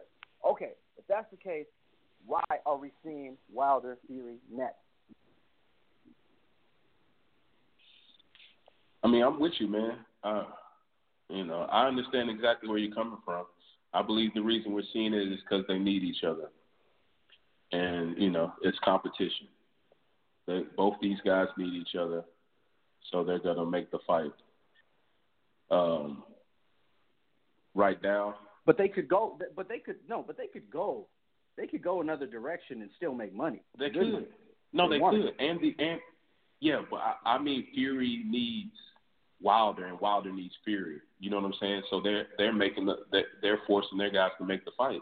Okay, if that's the case, why are we seeing Wilder Fury next? I mean, I'm with you, man. Uh, you know, I understand exactly where you're coming from. I believe the reason we're seeing it is because they need each other and you know it's competition. They, both these guys need each other, so they're gonna make the fight. Um, right now. But they could go. But they could no. But they could go. They could go another direction and still make money. They could. Money. No, they, they could. And the and yeah, but I, I mean Fury needs Wilder and Wilder needs Fury. You know what I'm saying? So they're they're making the they're forcing their guys to make the fight.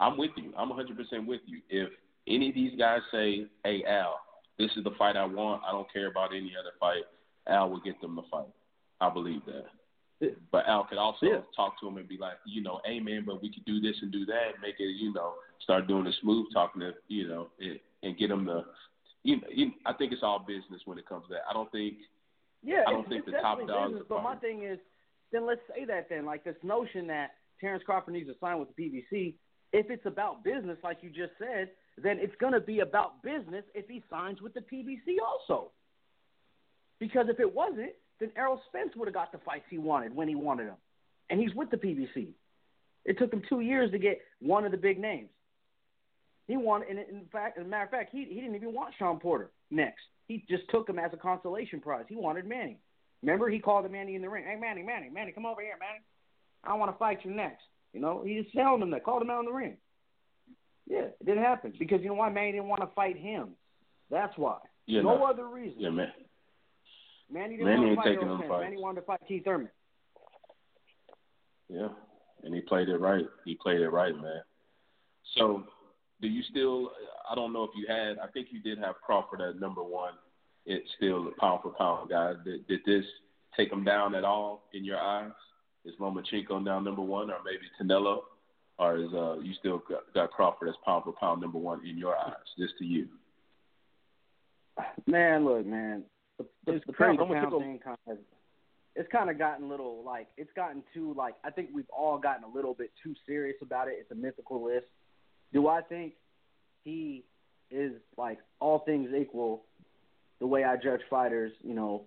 I'm with you. I'm 100% with you. If any of these guys say, "Hey Al, this is the fight I want. I don't care about any other fight," Al will get them the fight. I believe that. Yeah. But Al could also yeah. talk to him and be like, you know, hey man, but we could do this and do that, and make it, you know, start doing the smooth talking to, you know, and, and get them the, you know, you, I think it's all business when it comes to that. I don't think, yeah, I don't think the top dogs. Business, but my thing is, then let's say that then, like this notion that Terence Crawford needs to sign with the PBC. If it's about business, like you just said, then it's going to be about business if he signs with the PBC also. Because if it wasn't, then Errol Spence would have got the fights he wanted when he wanted them. And he's with the PBC. It took him two years to get one of the big names. He wanted, and in fact, as a matter of fact, he, he didn't even want Shawn Porter next. He just took him as a consolation prize. He wanted Manny. Remember, he called Manny in the ring. Hey, Manny, Manny, Manny, come over here, Manny. I want to fight you next. You know, he just telling him that, called him out in the ring. Yeah, it didn't happen because you know why? Manny didn't want to fight him. That's why. Yeah, no, no other reason. Yeah, man. Manny didn't Manny want to fight Errol Manny wanted to fight Keith Thurman. Yeah, and he played it right. He played it right, man. So, do you still? I don't know if you had. I think you did have Crawford at number one. It's still the pound for pound guy. Did, did this take him down at all in your eyes? Is Lomachenko down number one, or maybe Canelo? or is uh, you still got, got Crawford as pound for pound number one in your eyes? Just to you. Man, look, man, the, the, the pound for pound thing kind of it's kind of gotten a little like it's gotten too like I think we've all gotten a little bit too serious about it. It's a mythical list. Do I think he is like all things equal? The way I judge fighters, you know,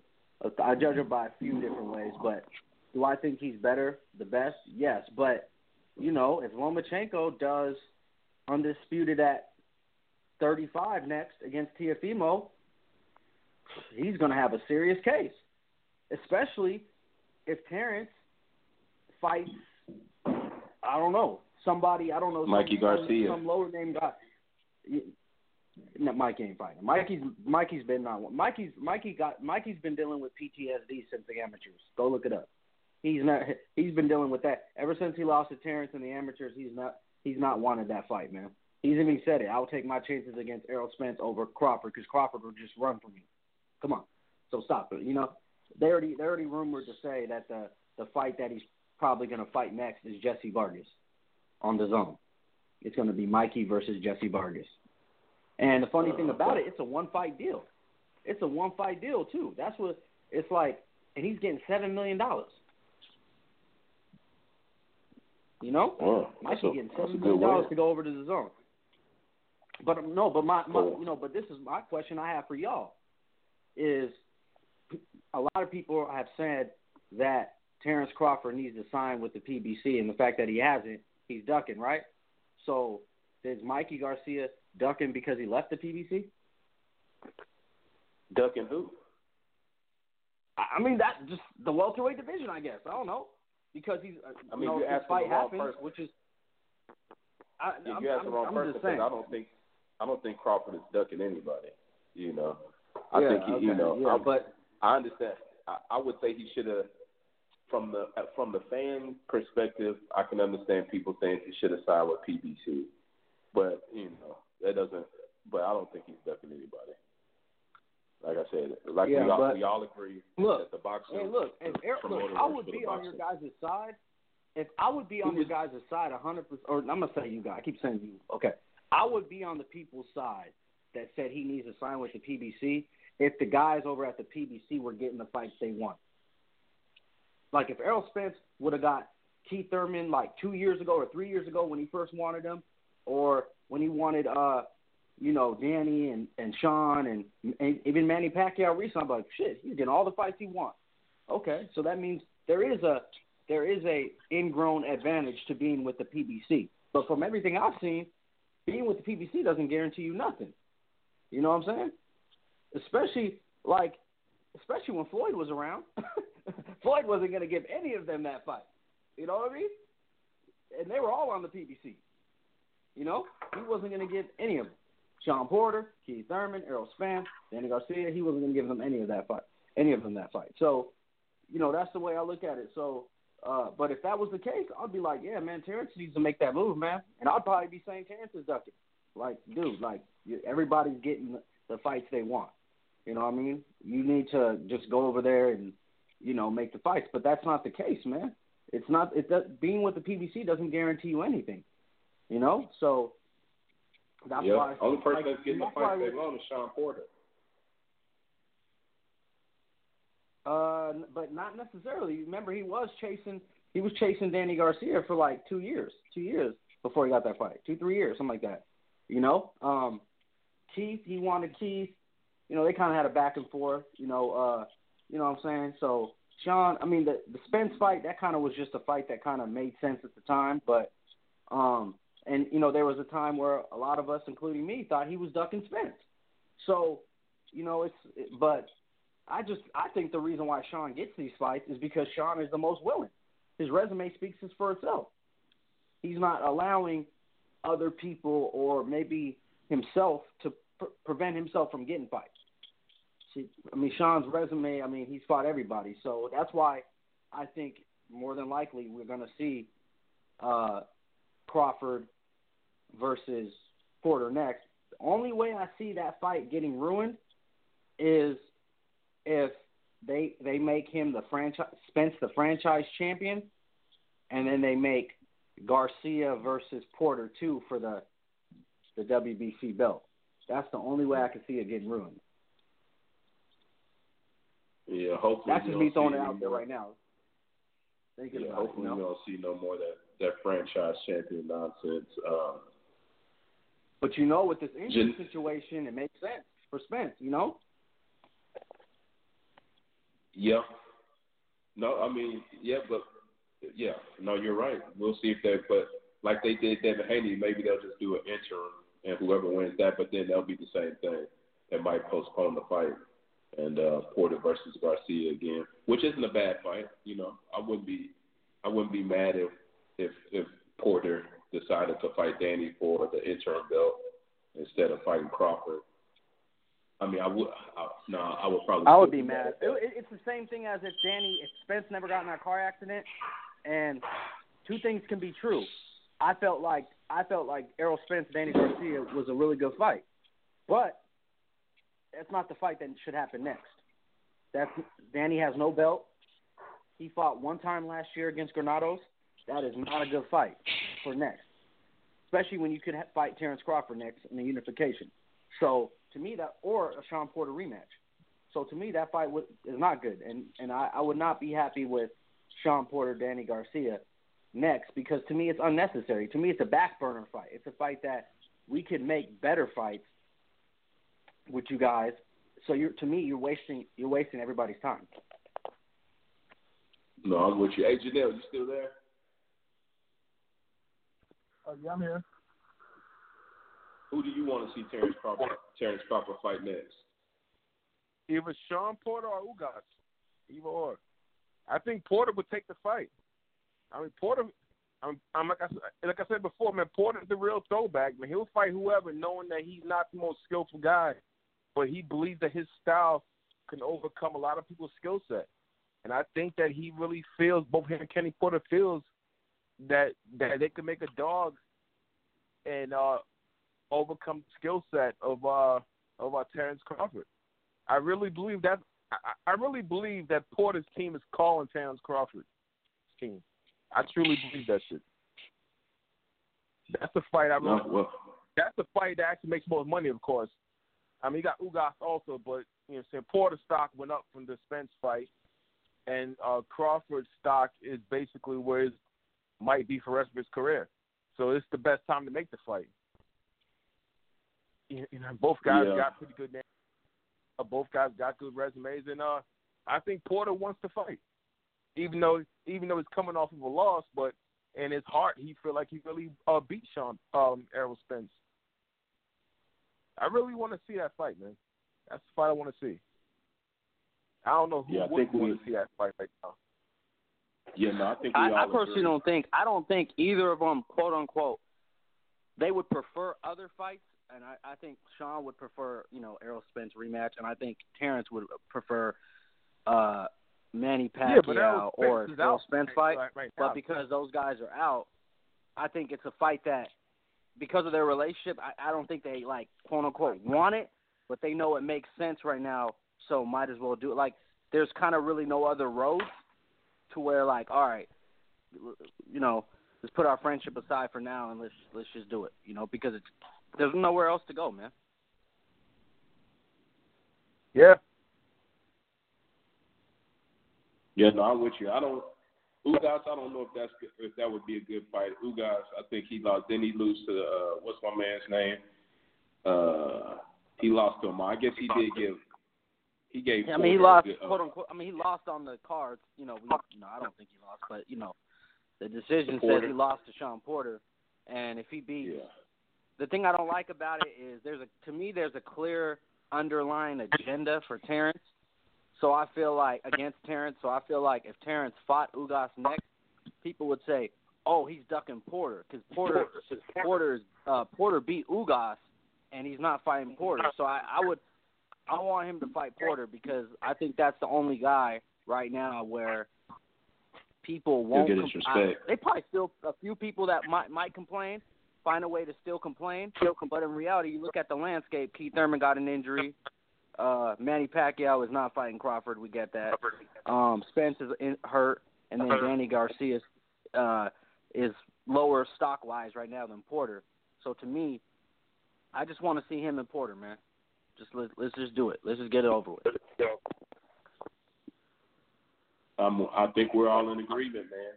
I judge him by a few different ways, but do I think he's better, the best? Yes, but you know, if Lomachenko does undisputed at 35 next against Teofimo, he's going to have a serious case, especially if Terence fights. I don't know somebody. I don't know Mikey some, Garcia, some lower name guy. No, Mikey ain't fighting. Mikey's Mikey's been not Mikey's Mikey got Mikey's been dealing with PTSD since the amateurs. Go look it up. He's not he's been dealing with that ever since he lost to Terence in the amateurs. He's not he's not wanted that fight, man. He's even said it. I will take my chances against Errol Spence over Crawford because Crawford will just run for me. Come on, so stop it. You know they already they already rumored to say that the the fight that he's probably going to fight next is Jesse Vargas on the zone. It's going to be Mikey versus Jesse Vargas. And the funny thing about it, it's a one fight deal. It's a one fight deal too. That's what it's like, and he's getting seven million dollars. You know, wow, Mikey getting seven million dollars to go over to the zone. But no, but my, my you know, but this is my question I have for y'all is a lot of people have said that Terence Crawford needs to sign with the PBC, and the fact that he hasn't, he's ducking, right? So, is Mikey Garcia ducking because he left the PBC? Ducking who? I mean that just the welterweight division, I guess. I don't know because he's. Uh, I mean, you know, you're fight the wrong happens, person. which is. I, Yeah, I'm, you're the wrong I'm person because. I don't think I don't think Crawford is ducking anybody. You know, I yeah, think he, okay, you know, yeah, I, but I understand. I, I would say he should have, from the uh, from the fan perspective, I can understand people saying he should have signed with PBC, but you know that doesn't. But I don't think he's ducking anybody. Like I said, like Yeah, we all but- we all agree look, that the boxer. Hey, look, if Eric, look, I would be on your guys' side. If I would be on your guys' side, a hundred percent. Or I'm gonna say you guys. I keep saying you. Okay, I would be on the people's side that said he needs to sign with the PBC if the guys over at the PBC were getting the fights they want. Like if Errol Spence would have got Keith Thurman like two years ago or three years ago when he first wanted him, or when he wanted uh, you know, Danny and and Shawn and, and even Manny Pacquiao recently, I'm like, shit, he's getting all the fights he wants. Okay, so that means there is a there is a ingrown advantage to being with the PBC. But from everything I've seen, being with the PBC doesn't guarantee you nothing. You know what I'm saying? Especially like, especially when Floyd was around. <laughs> Floyd wasn't going to give any of them that fight. You know what I mean? And they were all on the PBC. You know, he wasn't going to give any of them. Shawn Porter, Keith Thurman, Errol Spence, Danny Garcia. He wasn't going to give them any of that fight, any of them that fight. So, you know, that's the way I look at it. So, uh, but if that was the case, I'd be like, yeah, man, Terence needs to make that move, man. And I'd probably be saying Terence is ducking. Like, dude, like everybody's getting the fights they want. You know what I mean? You need to just go over there and, you know, make the fights. But that's not the case, man. It's not. It does, being with the PBC doesn't guarantee you anything. You know, so that's yeah, why. only person like, that's getting the fight they want is Shawn Porter. Uh, but not necessarily. Remember, he was chasing. He was chasing Danny Garcia for like two years, two years before he got that fight, two three years, something like that. You know, um, Keith, he wanted Keith. You know, they kind of had a back and forth. You know, uh, you know what I'm saying. So Shawn, I mean, the the Spence fight that kind of was just a fight that kind of made sense at the time, but um, and you know, there was a time where a lot of us, including me, thought he was ducking Spence. So, you know, it's it, but I just I think the reason why Shawn gets these fights is because Shawn is the most willing. His resume speaks for itself. He's not allowing other people or maybe himself to pr- prevent himself from getting fights. See, I mean, Shawn's resume. I mean, he's fought everybody, so that's why I think more than likely we're going to see uh, Crawford versus Porter next. The only way I see that fight getting ruined is if they they make him the franchise Spence the franchise champion, and then they make Garcia versus Porter too for the the WBC belt. That's the only way I can see it getting ruined. Yeah, hopefully That's just me throwing it out there right now. Thinking Yeah, about it, hopefully you know? we don't see no more that that franchise champion nonsense. Um, But you know, with this injury Just- situation, it makes sense for Spence. You know? yeah, no, I mean, yeah, but yeah, no, you're right. We'll see if they, but like they did Devin Haney, maybe they'll just do an interim, and whoever wins that, but then they'll be the same thing. They might postpone the fight and uh, Porter versus Garcia again, which isn't a bad fight. You know, I wouldn't be, I wouldn't be mad if if if Porter decided to fight Danny for the interim belt. instead of fighting Crawford. I mean, I would. I, no, I would probably. I would be mad. It, it's the same thing as if Danny, if Spence never got in that car accident, and two things can be true. I felt like I felt like Errol Spence, Danny Garcia was a really good fight, but that's not the fight that should happen next. That's Danny has no belt. He fought one time last year against Granados. That is not a good fight for next, especially when you could fight Terence Crawford next in the unification. So to me, that or a Shawn Porter rematch. So to me, that fight would, is not good, and and I, I would not be happy with Shawn Porter, Danny Garcia next because to me it's unnecessary. To me, it's a back burner fight. It's a fight that we could make better fights with you guys. So you're to me, you're wasting you're wasting everybody's time. No, I'm with you. Hey, Janelle, you still there? Uh, yeah, I'm here. Who do you want to see Terence Crawford, Terence Crawford fight next? Either Shawn Porter or Ugas. Either or. I think Porter would take the fight. I mean, Porter. I'm, I'm like I like I said before, man. Porter's the real throwback. Man, he'll fight whoever, knowing that he's not the most skillful guy, but he believes that his style can overcome a lot of people's skill set. And I think that he really feels both him and Kenny Porter feels that that they can make a dog and uh overcome skill set of uh of uh, Terence Crawford. I really believe that I, I really believe that Porter's team is calling Terence Crawford's team. I truly believe that shit. That's the fight I really. No, well, that's the fight that actually makes most money, of course. I mean, you got Ugas also, but you know, saying Porter stock went up from the Spence fight, and uh, Crawford's stock is basically where it might be for the rest of his career. So it's the best time to make the fight. You know, both guys Yeah. got pretty good names. Uh, both guys got good resumes, and uh, I think Porter wants to fight, even though even though he's coming off of a loss, but in his heart he feel like he really uh, beat Shawn um, Errol Spence. I really want to see that fight, man. That's the fight I want to see. I don't know who Yeah, I would think we- want to see that fight right now. yeah, no, I think we I, all I personally agree. don't think I don't think either of them, quote unquote, they would prefer other fights, and I, I think Shawn would prefer, you know, Errol Spence rematch, and I think Terence would prefer uh Manny yeah, but Pacquiao Errol or Spence Errol Spence fight. right, right now. But because those guys are out, I think it's a fight that, because of their relationship, I, I don't think they like quote unquote want it, but they know it makes sense right now, so might as well do it. Like there's kind of really no other road to where like, all right, you know, let's put our friendship aside for now and let's let's just do it, you know, because it's there's nowhere else to go, man. yeah, Yeah, no, I'm with you. I don't. Ugas, I don't know if that's good, if that would be a good fight. Ugas, I think he lost. Then he lose to uh, what's my man's name? Uh, he lost to him. I guess he did give. He gave. Yeah, I mean, he lost, good, uh, quote unquote. I mean, he lost on the cards. You know, we, you know, I don't think he lost, but you know, the decision says he lost to Shawn Porter, and if he beats, Yeah. the thing I don't like about it is there's a to me there's a clear underlying agenda for Terence. So I feel like against Terence. So I feel like if Terence fought Ugas next, people would say, "Oh, he's ducking Porter," because Porter Porter's uh, Porter beat Ugas, and he's not fighting Porter. So I, I would I want him to fight Porter because I think that's the only guy right now where people won't. get his com- I- they probably still a few people that might might complain, find a way to still complain. But in reality, you look at the landscape. Keith Thurman got an injury. Uh, Manny Pacquiao is not fighting Crawford. We get that. Um, Spence is in, hurt, and then Danny Garcia uh, is lower stock wise right now than Porter. So to me, I just want to see him and Porter, man. Just let, let's just do it. Let's just get it over with. Um, I think we're all in agreement, man.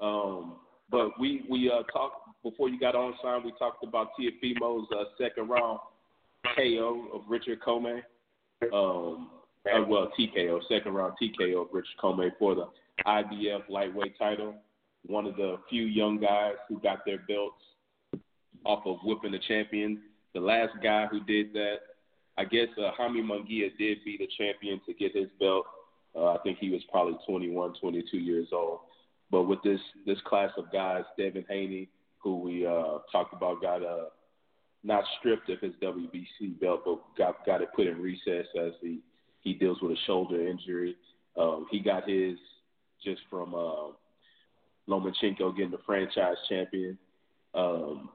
Um, but we we uh, talked before you got on, sign. We talked about Teofimo's uh, second round KO of Richard Commey. Um, uh, well, TKO, second round TKO of Richard Commey for the IBF lightweight title. One of the few young guys who got their belts off of whipping the champion. The last guy who did that, I guess, uh, Jaime Munguia did be the champion to get his belt. Uh, I think he was probably 21, 22 years old. But with this this class of guys, Devin Haney, who we uh, talked about, got uh, not stripped of his WBC belt, but got got it put in recess as he he deals with a shoulder injury. Um, he got his just from uh, Lomachenko getting the franchise champion, um,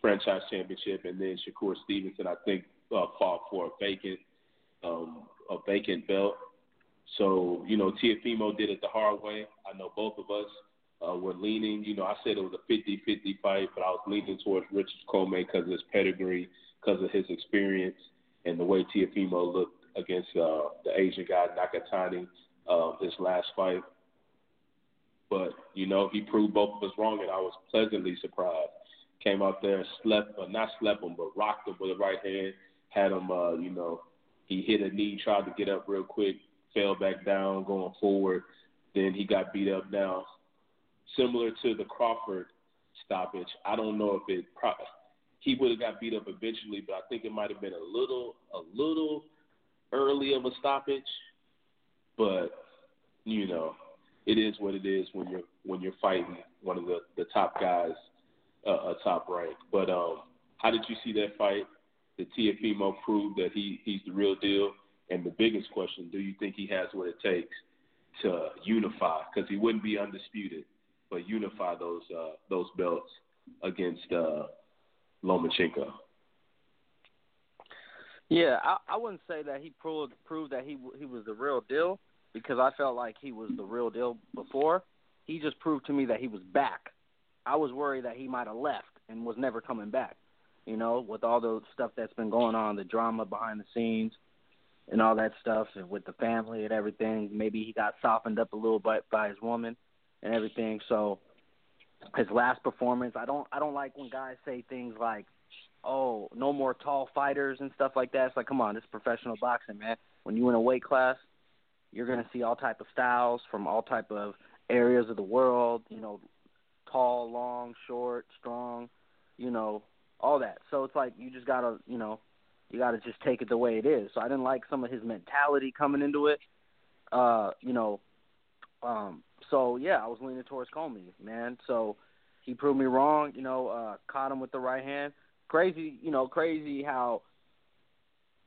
franchise championship, and then Shakur Stevenson I think uh, fought for a vacant um, a vacant belt. So you know Teofimo did it the hard way. I know both of us uh, were leaning. You know I said it was a 50-50 fight, but I was leaning towards Richard Commey because of his pedigree, because of his experience, and the way Teofimo looked against uh, the Asian guy Nakatani uh, this last fight. But you know, he proved both of us wrong, and I was pleasantly surprised. Came out there slept, uh, not slept him, but rocked him with the right hand. Had him, uh, you know, he hit a knee, tried to get up real quick, fell back down, going forward. Then he got beat up. Now, similar to the Crawford stoppage, I don't know if it. Pro- he would have got beat up eventually, but I think it might have been a little, a little early of a stoppage. But you know, it is what it is when you're when you're fighting one of the the top guys, uh, a top rank. But um, how did you see that fight? Did Teofimo prove that he he's the real deal? And the biggest question: Do you think he has what it takes to unify? Because he wouldn't be undisputed, but unify those uh, those belts against uh, Lomachenko. Yeah, I, I wouldn't say that he proved proved that he he was the real deal because I felt like he was the real deal before. He just proved to me that he was back. I was worried that he might have left and was never coming back. You know, with all the stuff that's been going on, the drama behind the scenes, and all that stuff, and with the family and everything. Maybe he got softened up a little bit by his woman and everything. So his last performance, I don't, I don't like when guys say things like, "Oh, no more tall fighters" and stuff like that. It's like, come on, this is professional boxing, man. When you in a weight class, you're to see all type of styles from all type of areas of the world. You know, tall, long, short, strong. You know, all that. So it's like you just gotta, you know, you gotta just take it the way it is. So I didn't like some of his mentality coming into it. Uh, you know, um, so yeah, I was leaning towards Commey, man. So he proved me wrong. You know, uh, caught him with the right hand. Crazy, you know, crazy how,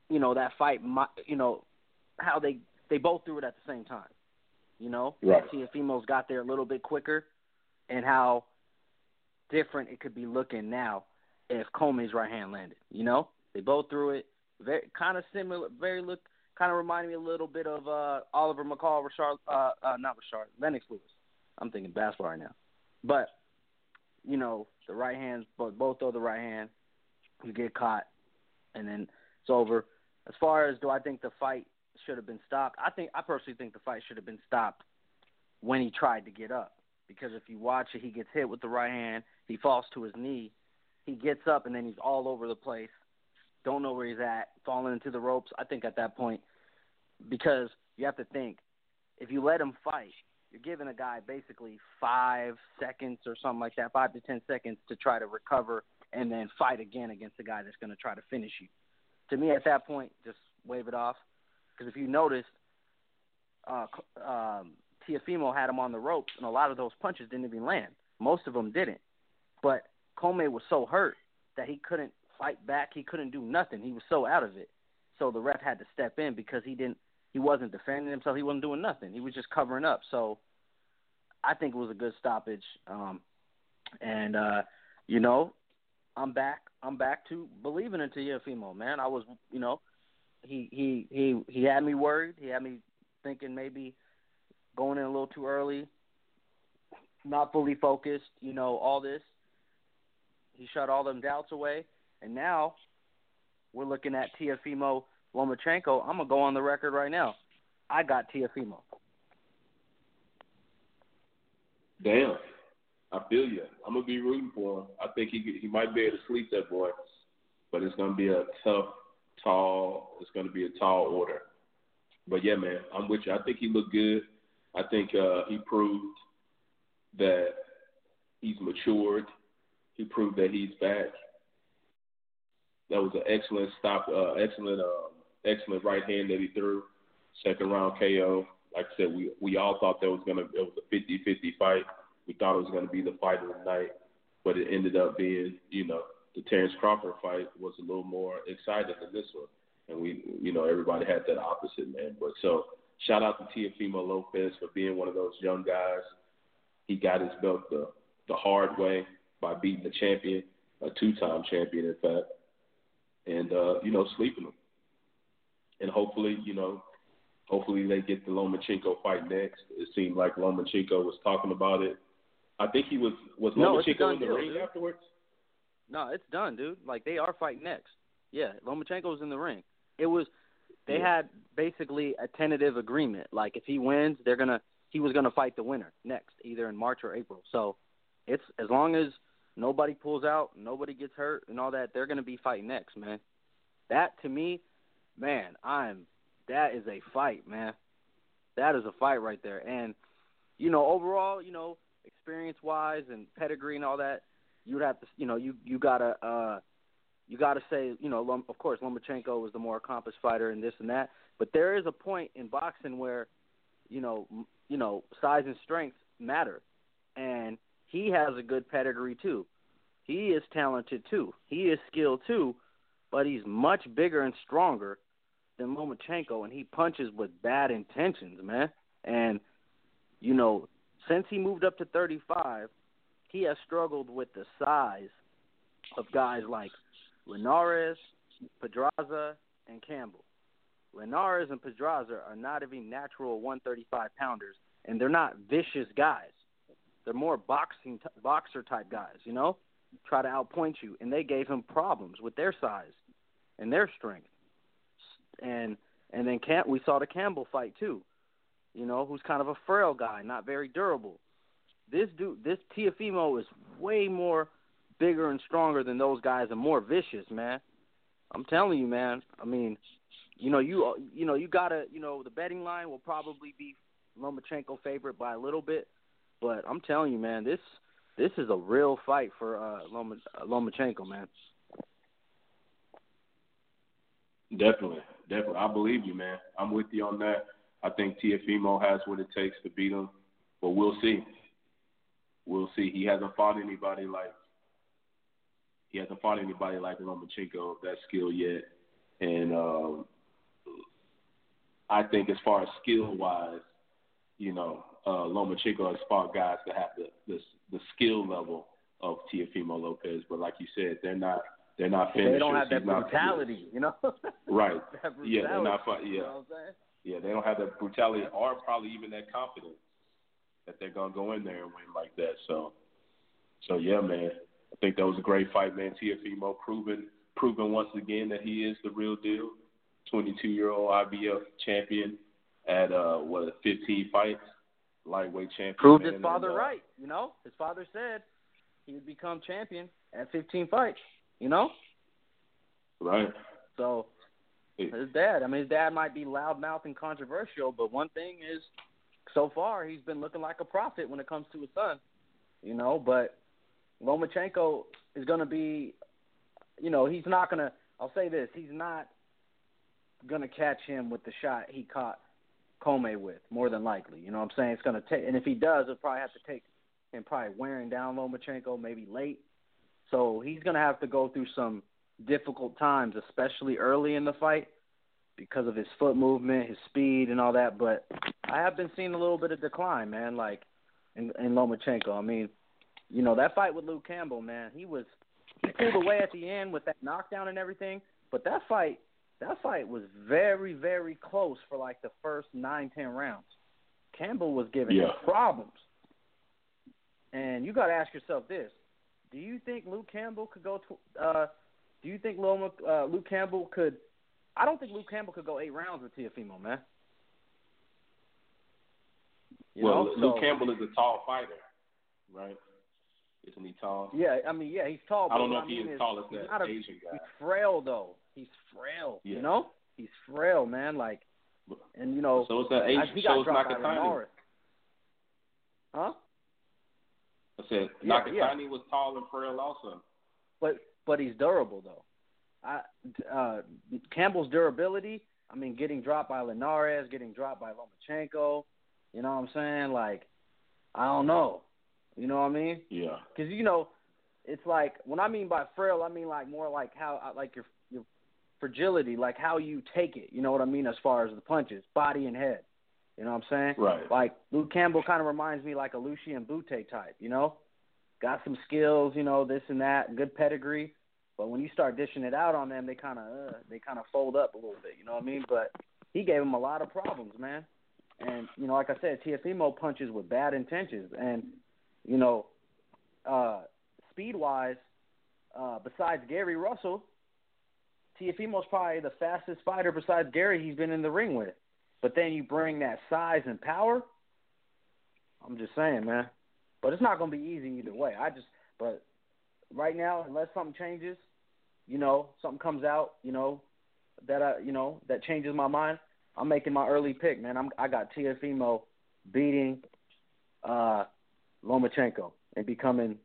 you know, that fight, you know, how they they both threw it at the same time. You know, right. Teofimo's got there a little bit quicker, and how different it could be looking now if Commey's right hand landed. You know, they both threw it very kind of similar, very look kind of reminded me a little bit of uh Oliver McCall, Rashard, uh, uh not Rashard, Lennox Lewis. I'm thinking basketball right now, but you know the right hands, both both throw the right hand, you get caught, and then it's over. As far as do I think the fight should have been stopped. I think I personally think the fight should have been stopped when he tried to get up. Because if you watch it, he gets hit with the right hand, he falls to his knee, he gets up and then he's all over the place, don't know where he's at, falling into the ropes. I think at that point, because you have to think, if you let him fight, you're giving a guy basically five seconds or something like that, five to ten seconds to try to recover and then fight again against the guy that's going to try to finish you. To me, at that point, just wave it off. Because if you notice, uh, um, Teofimo had him on the ropes, and a lot of those punches didn't even land. Most of them didn't. But Commey was so hurt that he couldn't fight back. He couldn't do nothing. He was so out of it. So the ref had to step in because he didn't. He wasn't defending himself. He wasn't doing nothing. He was just covering up. So I think it was a good stoppage. Um, and uh, you know, I'm back. I'm back to believing in Teofimo, man. I was, you know, he he he he had me worried. He had me thinking maybe going in a little too early, not fully focused. You know all this. He shut all them doubts away, and now we're looking at Teofimo Lomachenko. I'm gonna go on the record right now. I got Teofimo. Damn, I feel you. I'm gonna be rooting for him. I think he he might be able to sleep that boy, but it's gonna be a tough tall. It's to be a tall order. But yeah, man, I'm with you. I think he looked good. I think uh, he proved that he's matured. He proved that he's back. That was an excellent stop, uh, excellent, uh, excellent right hand that he threw. Second round KO. Like I said, we we all thought that was gonna it was a 50-50 fight. We thought it was gonna be the fight of the night, but it ended up being, you know, the Terence Crawford fight was a little more exciting than this one, and we, you know, everybody had that opposite man. But so shout out to Teofimo Lopez for being one of those young guys. He got his belt the the hard way by beating the champion, a two-time champion, in fact, and uh, you know, sleeping him. And hopefully, you know, hopefully they get the Lomachenko fight next. It seemed like Lomachenko was talking about it. I think he was was no, Lomachenko in the deal, ring dude. afterwards. No, it's done, dude. Like they are fighting next. Yeah, Lomachenko's in the ring. It was they Yeah. had basically a tentative agreement. Like if he wins, they're gonna he was gonna fight the winner next, either in March or April. So it's as long as nobody pulls out, nobody gets hurt and all that, they're gonna be fighting next, man. That to me, man, I'm that is a fight, man. That is a fight right there. And you know, overall, you know, experience wise and pedigree and all that, you'd have to, you know, you you gotta, uh, you gotta say, you know, Lom- of course, Lomachenko was the more accomplished fighter and this and that, but there is a point in boxing where, you know, m- you know, size and strength matter, and he has a good pedigree too. He is talented too. He is skilled too, but he's much bigger and stronger than Lomachenko, and he punches with bad intentions, man. And you know, since he moved up to 35, he has struggled with the size of guys like Linares, Pedraza, and Campbell. Linares and Pedraza are not even natural 135 pounders, and they're not vicious guys. They're more boxing t- boxer type guys, you know, try to outpoint you, and they gave him problems with their size and their strength. And and then Cam- we saw the Campbell fight too you know, who's kind of a frail guy, not very durable. This dude, this Teofimo is way more bigger and stronger than those guys and more vicious, man. I'm telling you, man. I mean, you know, you you know, you gotta, you know, the betting line will probably be Lomachenko favorite by a little bit, but I'm telling you, man, this this is a real fight for uh, Loma, uh Lomachenko, man. Definitely, definitely. I believe you, man. I'm with you on that. I think Teofimo has what it takes to beat him, but we'll see. We'll see. He hasn't fought anybody like he hasn't fought anybody like Lomachenko of that skill yet, and um, I think as far as skill wise, you know, uh, Lomachenko has fought guys that have the, the the skill level of Teofimo Lopez, but like you said, they're not they're not finishers. They don't have that He's not- brutality, you know. <laughs> Right. that Yeah, they're not brutality, fight- You yeah. know what I'm saying? Yeah, they don't have that brutality or probably even that confidence that they're gonna go in there and win like that. So, so yeah, man, I think that was a great fight, man. Teofimo proving proving once again that he is the real deal. 22 year old IBF champion at uh what 15 fights, lightweight champion. Proved man, his father and, uh, right. You know, his father said he would become champion at 15 fights. You know, Right. so his dad. I mean, his dad might be loudmouth and controversial, but one thing is, so far he's been looking like a prophet when it comes to his son. You know, but Lomachenko is going to be, you know, he's not going to. I'll say this: he's not going to catch him with the shot he caught Commey with, more than likely. You know what I'm saying? It's going to take, and if he does, it'll probably have to take him probably wearing down Lomachenko maybe late. So he's going to have to go through some difficult times, especially early in the fight, because of his foot movement, his speed, and all that. But I have been seeing a little bit of decline, man. Like in, in Lomachenko. I mean, you know that fight with Luke Campbell, man. He was he pulled away at the end with that knockdown and everything. But that fight, that fight was very, very close for like the first nine, ten rounds. Campbell was giving him problems. And you got to ask yourself this: Do you think Luke Campbell could go to? Uh, do you think Loma, uh, Luke Campbell could? I don't think Luke Campbell could go eight rounds with Teofimo, man. You well, know? Luke So- Campbell is a tall fighter, right? Isn't he tall? Yeah, I mean, yeah, he's tall. I don't know if he mean is is tall as that a- Asian guy. He's frail though. He's frail. Yeah. You know, he's frail, man. Like, and you know, So it's that I- Asian. he So got it's dropped Nakatani. Huh? I said Yeah, Nakatani was tall and frail also. But but he's durable though. I uh Campbell's durability. I mean, getting dropped by Linares, getting dropped by Lomachenko. You know what I'm saying? Like, I don't know. You know what I mean? Yeah. Because you know, it's like when I mean by frail, I mean like more like how like your your fragility, like how you take it. You know what I mean as far as the punches, body and head. You know what I'm saying? Right. Like Luke Campbell kind of reminds me like a Lucian Bute type. You know, got some skills. You know this and that, good pedigree. But when you start dishing it out on them, they kind of uh, they kind of fold up a little bit. You know what I mean? But he gave him a lot of problems, man. And you know, like I said, Teofimo punches with bad intentions, and you know, uh, speed wise, uh, besides Gary Russell, Teofimo's probably the fastest fighter besides Gary he's been in the ring with. But then you bring that size and power. I'm just saying, man. But it's not going to be easy either way. I just, but right now, unless something changes, you know, something comes out, you know, that I, you know, that changes my mind, I'm making my early pick, man. I'm, I got Teofimo beating uh, Lomachenko and becoming,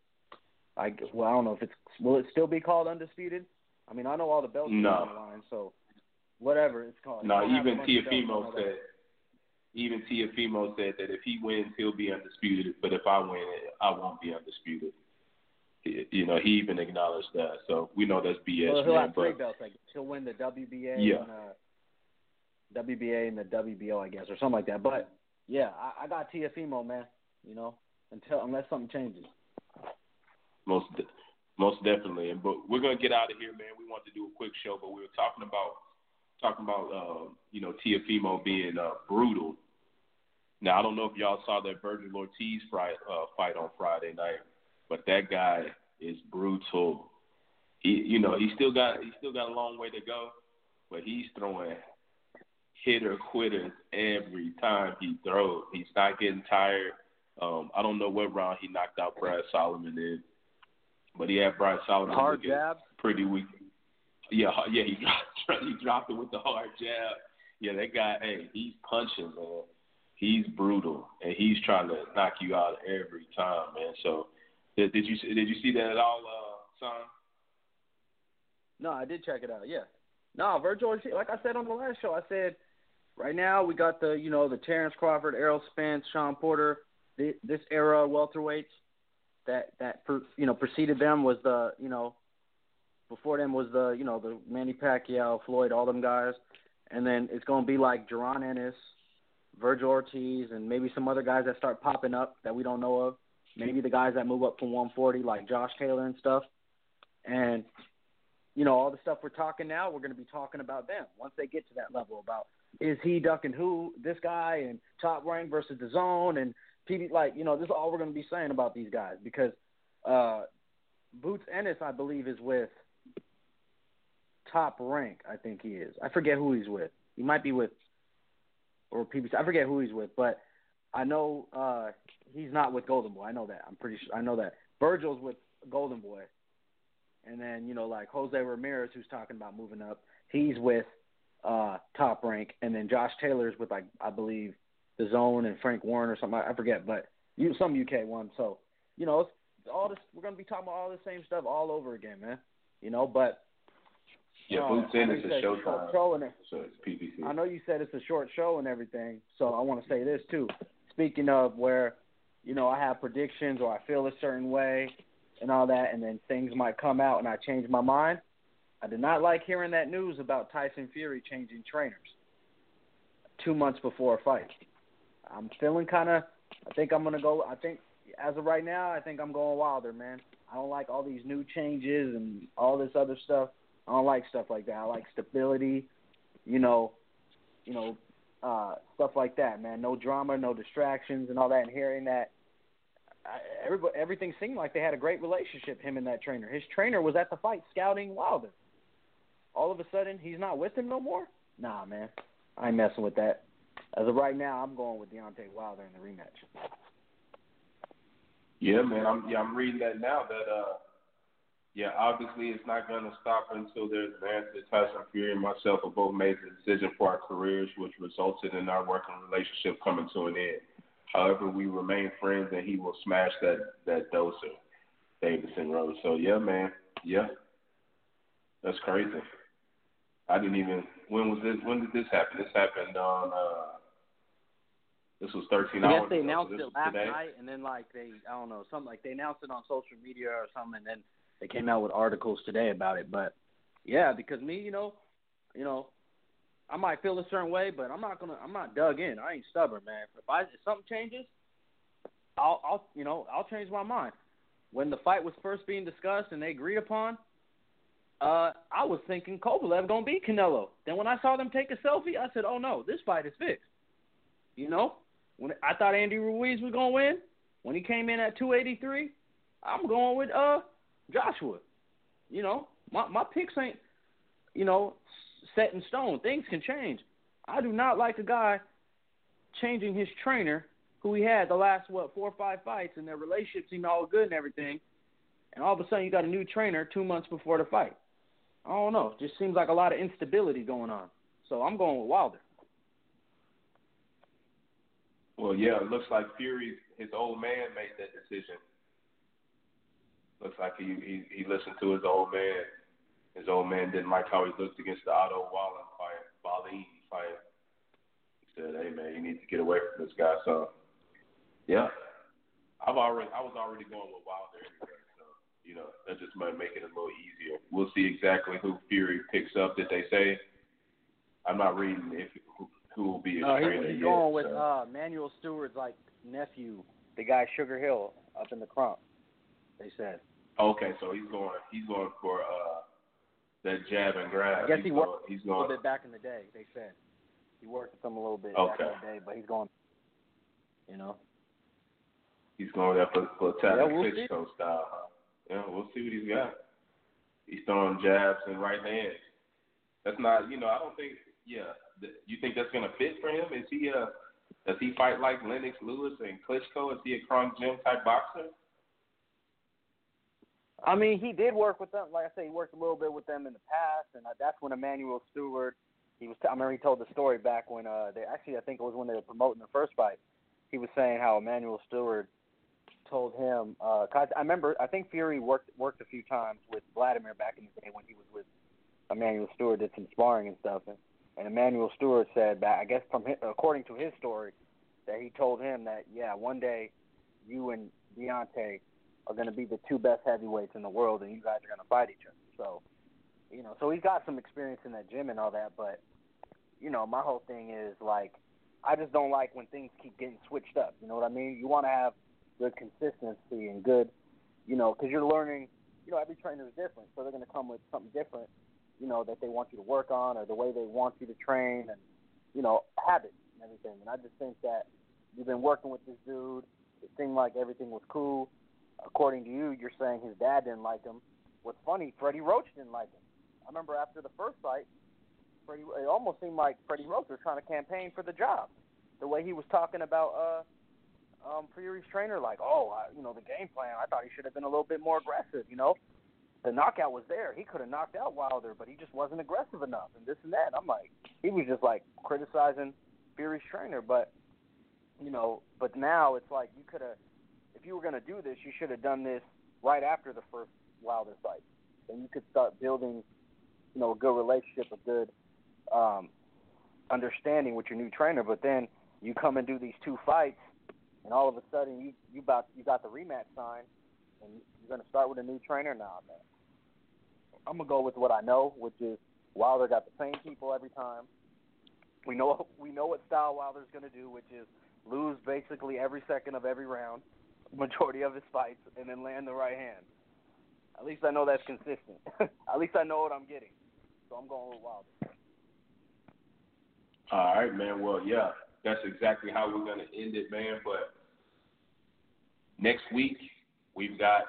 I, well, I don't know if it's, will it still be called undisputed? I mean, I know all the belts no. are on the line, so whatever it's called. No, even Teofimo said. Even Teofimo said that if he wins, he'll be undisputed. But if I win I won't be undisputed. You know, he even acknowledged that. So we know that's BS. Well, he'll man, have three but, belts. Like he'll win the WBA Yeah. and uh, WBA and the WBO, I guess, or something like that. But yeah, I, I got Teofimo, man. You know, until unless something changes. most de- most definitely. And but we're gonna get out of here, man. We want to do a quick show, but we were talking about talking about uh, you know Teofimo being uh, brutal. Now I don't know if y'all saw that Virgil Ortiz fight, uh, fight on Friday night, but that guy is brutal. He, you know, he still got he still got a long way to go, but he's throwing hitter quitters every time he throws. He's not getting tired. Um, I don't know what round he knocked out Brad Solomon in, but he had Brad Solomon Hard jab. pretty weak. Yeah, <laughs> yeah, he dropped, <laughs> he dropped it with the hard jab. Yeah, that guy, hey, he's punching, man. He's brutal, and he's trying to knock you out every time, man. So, did, did you did you see that at all, uh, son? No, I did check it out. Yeah. No, Virgil. Like I said on the last show, I said right now we got the you know the Terence Crawford, Errol Spence, Shawn Porter, this era welterweights that that you know preceded them was the you know before them was the you know the Manny Pacquiao, Floyd, all them guys, and then it's gonna be like Jaron Ennis, Virgil Ortiz, and maybe some other guys that start popping up that we don't know of. Maybe the guys that move up from 140 like Josh Taylor and stuff, and you know all the stuff we're talking now, we're gonna be talking about them once they get to that level about is he ducking who this guy and top rank versus the zone and PD like you know this is all we're gonna be saying about these guys because uh Boots Ennis I believe is with top rank. I think he is. I forget who he's with. He might be with or PBC. I forget who he's with, but I know uh he's not with Golden Boy. I know that. I'm pretty sure. I know that. Virgil's with Golden Boy, and then you know like Jose Ramirez, who's talking about moving up. He's with uh Top Rank, and then Josh Taylor's with like I believe the Zone and Frank Warren or something. I forget, but you some UK one. So you know all this. We're gonna be talking about all the same stuff all over again, man. You know, but Yeah, Boots in is a showtime. show and it- So it's PBC. I know you said it's a short show and everything, so I want to say this too. Speaking of where, you know, I have predictions or I feel a certain way and all that, and then things might come out and I change my mind. I did not like hearing that news about Tyson Fury changing trainers two months before a fight. I'm feeling kind of. I think I'm gonna go. I think as of right now, I think I'm going Wilder, man. I don't like all these new changes and all this other stuff. I don't like stuff like that. I like stability, you know, you know, uh, stuff like that, man. No drama, no distractions, and all that. And hearing that, I, everything seemed like they had a great relationship. Him and that trainer. His trainer was at the fight scouting Wilder. All of a sudden, he's not with him no more. Nah, man, I ain't messing with that. As of right now, I'm going with Deontay Wilder in the rematch. Yeah, man. I'm yeah, I'm reading that now. That uh, yeah, obviously it's not going to stop until there's an answer. Tyson Fury and myself have both made the decision for our careers, which resulted in our working relationship coming to an end. However, we remain friends, and he will smash that that doser, Davidson Road. So yeah, man. Yeah, that's crazy. I didn't even. When was this? When did this happen? This happened on. uh This was 13 I hours. guess they ago, so announced it last today. night, and then like they, I don't know, something like they announced it on social media or something, and then they came out with articles today about it. But yeah, because me, you know, you know, I might feel a certain way, but I'm not gonna. I'm not dug in. I ain't stubborn, man. If I if something changes, I'll I'll you know I'll change my mind. When the fight was first being discussed and they agreed upon, uh, I was thinking Kovalev gonna beat Canelo. Then when I saw them take a selfie, I said, "Oh no, this fight is fixed." You know, when I thought Andy Ruiz was gonna win, when he came in at 283, I'm going with uh Joshua. You know, my my picks ain't you know set in stone. Things can change. I do not like a guy changing his trainer who he had the last what four or five fights and their relationship seemed all good and everything, and all of a sudden you got a new trainer two months before the fight. I don't know. It just seems like a lot of instability going on. So I'm going with Wilder. Well, yeah, it looks like Fury, his old man, made that decision. Looks like he he, he listened to his old man. His old man didn't like how he looked against the Otto Wallin fight, Wallin fight. He said, "Hey man, you need to get away from this guy." So, yeah, I've already I was already going with Wilder anyway. So, you know, that just might make it a little easier. We'll see exactly who Fury picks up. Did they say? I'm not reading if who, who will be no, trainer he's yet. going with so. uh, Manuel Steward's like nephew, the guy Sugar Hill up in the Kronk. They said. Okay, so he's going he's going for uh that jab and grab. I guess he's he going, worked he's a little bit back in the day. They said he worked with them a little bit back in the day, but he's going. You know. he's going there for for Yeah, we'll. Klitschko style. Huh? Yeah, we'll see what he's got. He's throwing jabs and right hands. That's not you know, I don't think yeah. th- You think that's gonna fit for him? Is he uh does he fight like Lennox Lewis and Klitschko? Is he a Kronk Gym type boxer? I mean, he did work with them. Like I said, he worked a little bit with them in the past, and that's when Emanuel Steward. He was. T- I remember he told the story back when uh, they actually, I think it was when they were promoting the first fight. He was saying how Emanuel Steward told him. Uh, 'cause I remember, I think Fury worked worked a few times with Vladimir back in the day when he was with Emanuel Steward, did some sparring and stuff. And, and Emanuel Steward said that I guess from his, according to his story, that he told him that yeah, one day you and Deontay are going to be the two best heavyweights in the world, and you guys are going to fight each other. So, you know, so he's got some experience in that gym and all that. But, you know, my whole thing is like, I just don't like when things keep getting switched up. You know what I mean? You want to have good consistency and good, you know, because you're learning. You know, every trainer is different, so they're going to come with something different. You know, that they want you to work on, or the way they want you to train, and you know, habits and everything. And I just think that you've been working with this dude. It seemed like everything was cool according to you, you're saying his dad didn't like him. What's funny, Freddie Roach didn't like him. I remember after the first fight, Freddie, it almost seemed like Freddie Roach was trying to campaign for the job. The way he was talking about uh, um, Fury's trainer, like, oh, I, you know, the game plan. I thought he should have been a little bit more aggressive. You know, the knockout was there. He could have knocked out Wilder, but he just wasn't aggressive enough, and this and that. I'm like, he was just like criticizing Fury's trainer, but you know, but now it's like you could have if you were going to do this, you should have done this right after the first Wilder fight. Then you could start building, you know, a good relationship, a good um, understanding with your new trainer. But then you come and do these two fights, and all of a sudden you you about you got the rematch signed, and you're going to start with a new trainer. Nah, man. I'm gonna go with what I know, which is Wilder got the same people every time. We know we know what style Wilder's going to do, which is lose basically every second of every round majority of his fights and then land the right hand. At least I know that's consistent. <laughs> At least I know what I'm getting. So I'm going with Wilder. All right, man. Well, yeah, that's exactly how we're gonna end it, man. But next week we've got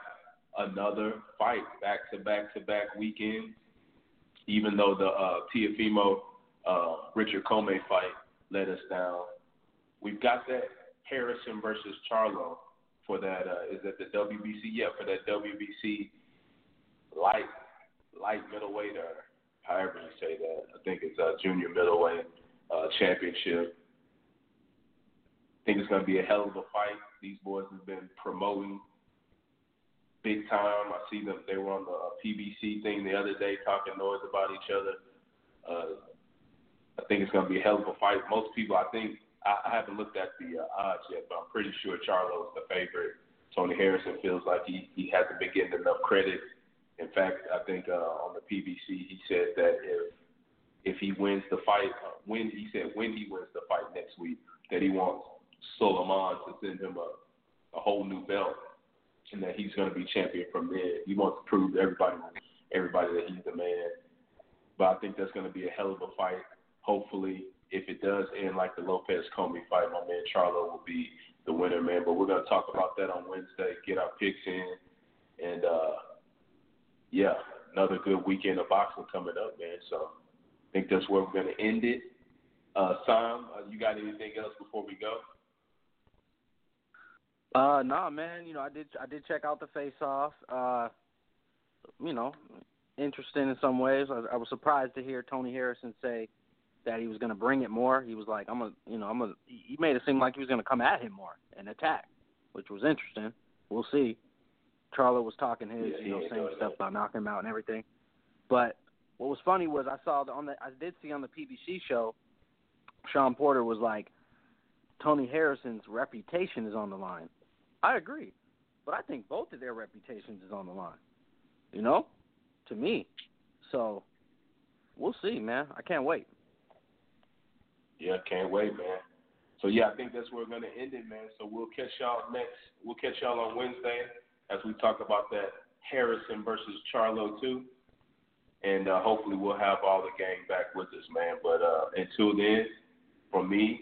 another fight, back to back to back weekend. Even though the uh, Teofimo uh, Richard Commey fight let us down, we've got that Harrison versus Charlo for that. Uh, is that the WBC? Yeah, for that WBC light light middleweight or however you say that. I think it's uh, junior middleweight uh, championship. I think it's to be a hell of a fight. These boys have been promoting big time. I see them. They were on the uh, PBC thing the other day talking noise about each other. Uh, I think it's to be a hell of a fight. Most people, I think, I, I haven't looked at the uh, odds yet, but I'm pretty sure Charlo's the favorite. Tony Harrison feels like he he hasn't been getting enough credit In fact, I think uh, on the PBC he said that if if he wins the fight, uh, when he said when he wins the fight next week, that he wants Sulaiman to send him a a whole new belt, and that he's going to be champion from there. He wants to prove to everybody everybody that he's the man. But I think that's going to be a hell of a fight. Hopefully, if it does end like the Lopez Commey fight, my man Charlo will be the winner, man. But we're to talk about that on Wednesday. Get our picks in, and uh, yeah, another good weekend of boxing coming up, man. So I think that's where we're to end it. Uh, Sam, uh, you got anything else before we go? Uh, nah, man. You know, I did I did check out the face off. Uh, you know, interesting in some ways. I, I was surprised to hear Tony Harrison say that he was going to bring it more. He was like, I'm a, you know, I'm a. He made it seem like he was going to come at him more and attack, which was interesting. We'll see. Charlo was talking his, yeah, you know, yeah, same stuff about knocking him out and everything. But what was funny was I saw the, on the I did see on the PBC show, Shawn Porter was like, Tony Harrison's reputation is on the line. I agree, but I think both of their reputations is on the line. You know, to me. So we'll see, man. I can't wait. Yeah, can't wait, man. So yeah, I think that's where we're gonna end it, man. So we'll catch y'all next. We'll catch y'all on Wednesday as we talk about that Harrison versus Charlo too, and uh, hopefully we'll have all the gang back with us, man. But uh, until then, from me,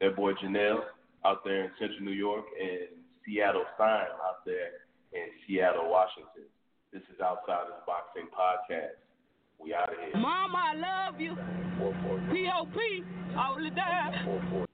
that boy Janelle out there in Central New York and Seattle Sign out there in Seattle, Washington. This is Outside of the Boxing Podcast. We out of here. Mama, I love you. P.O.P. all the time.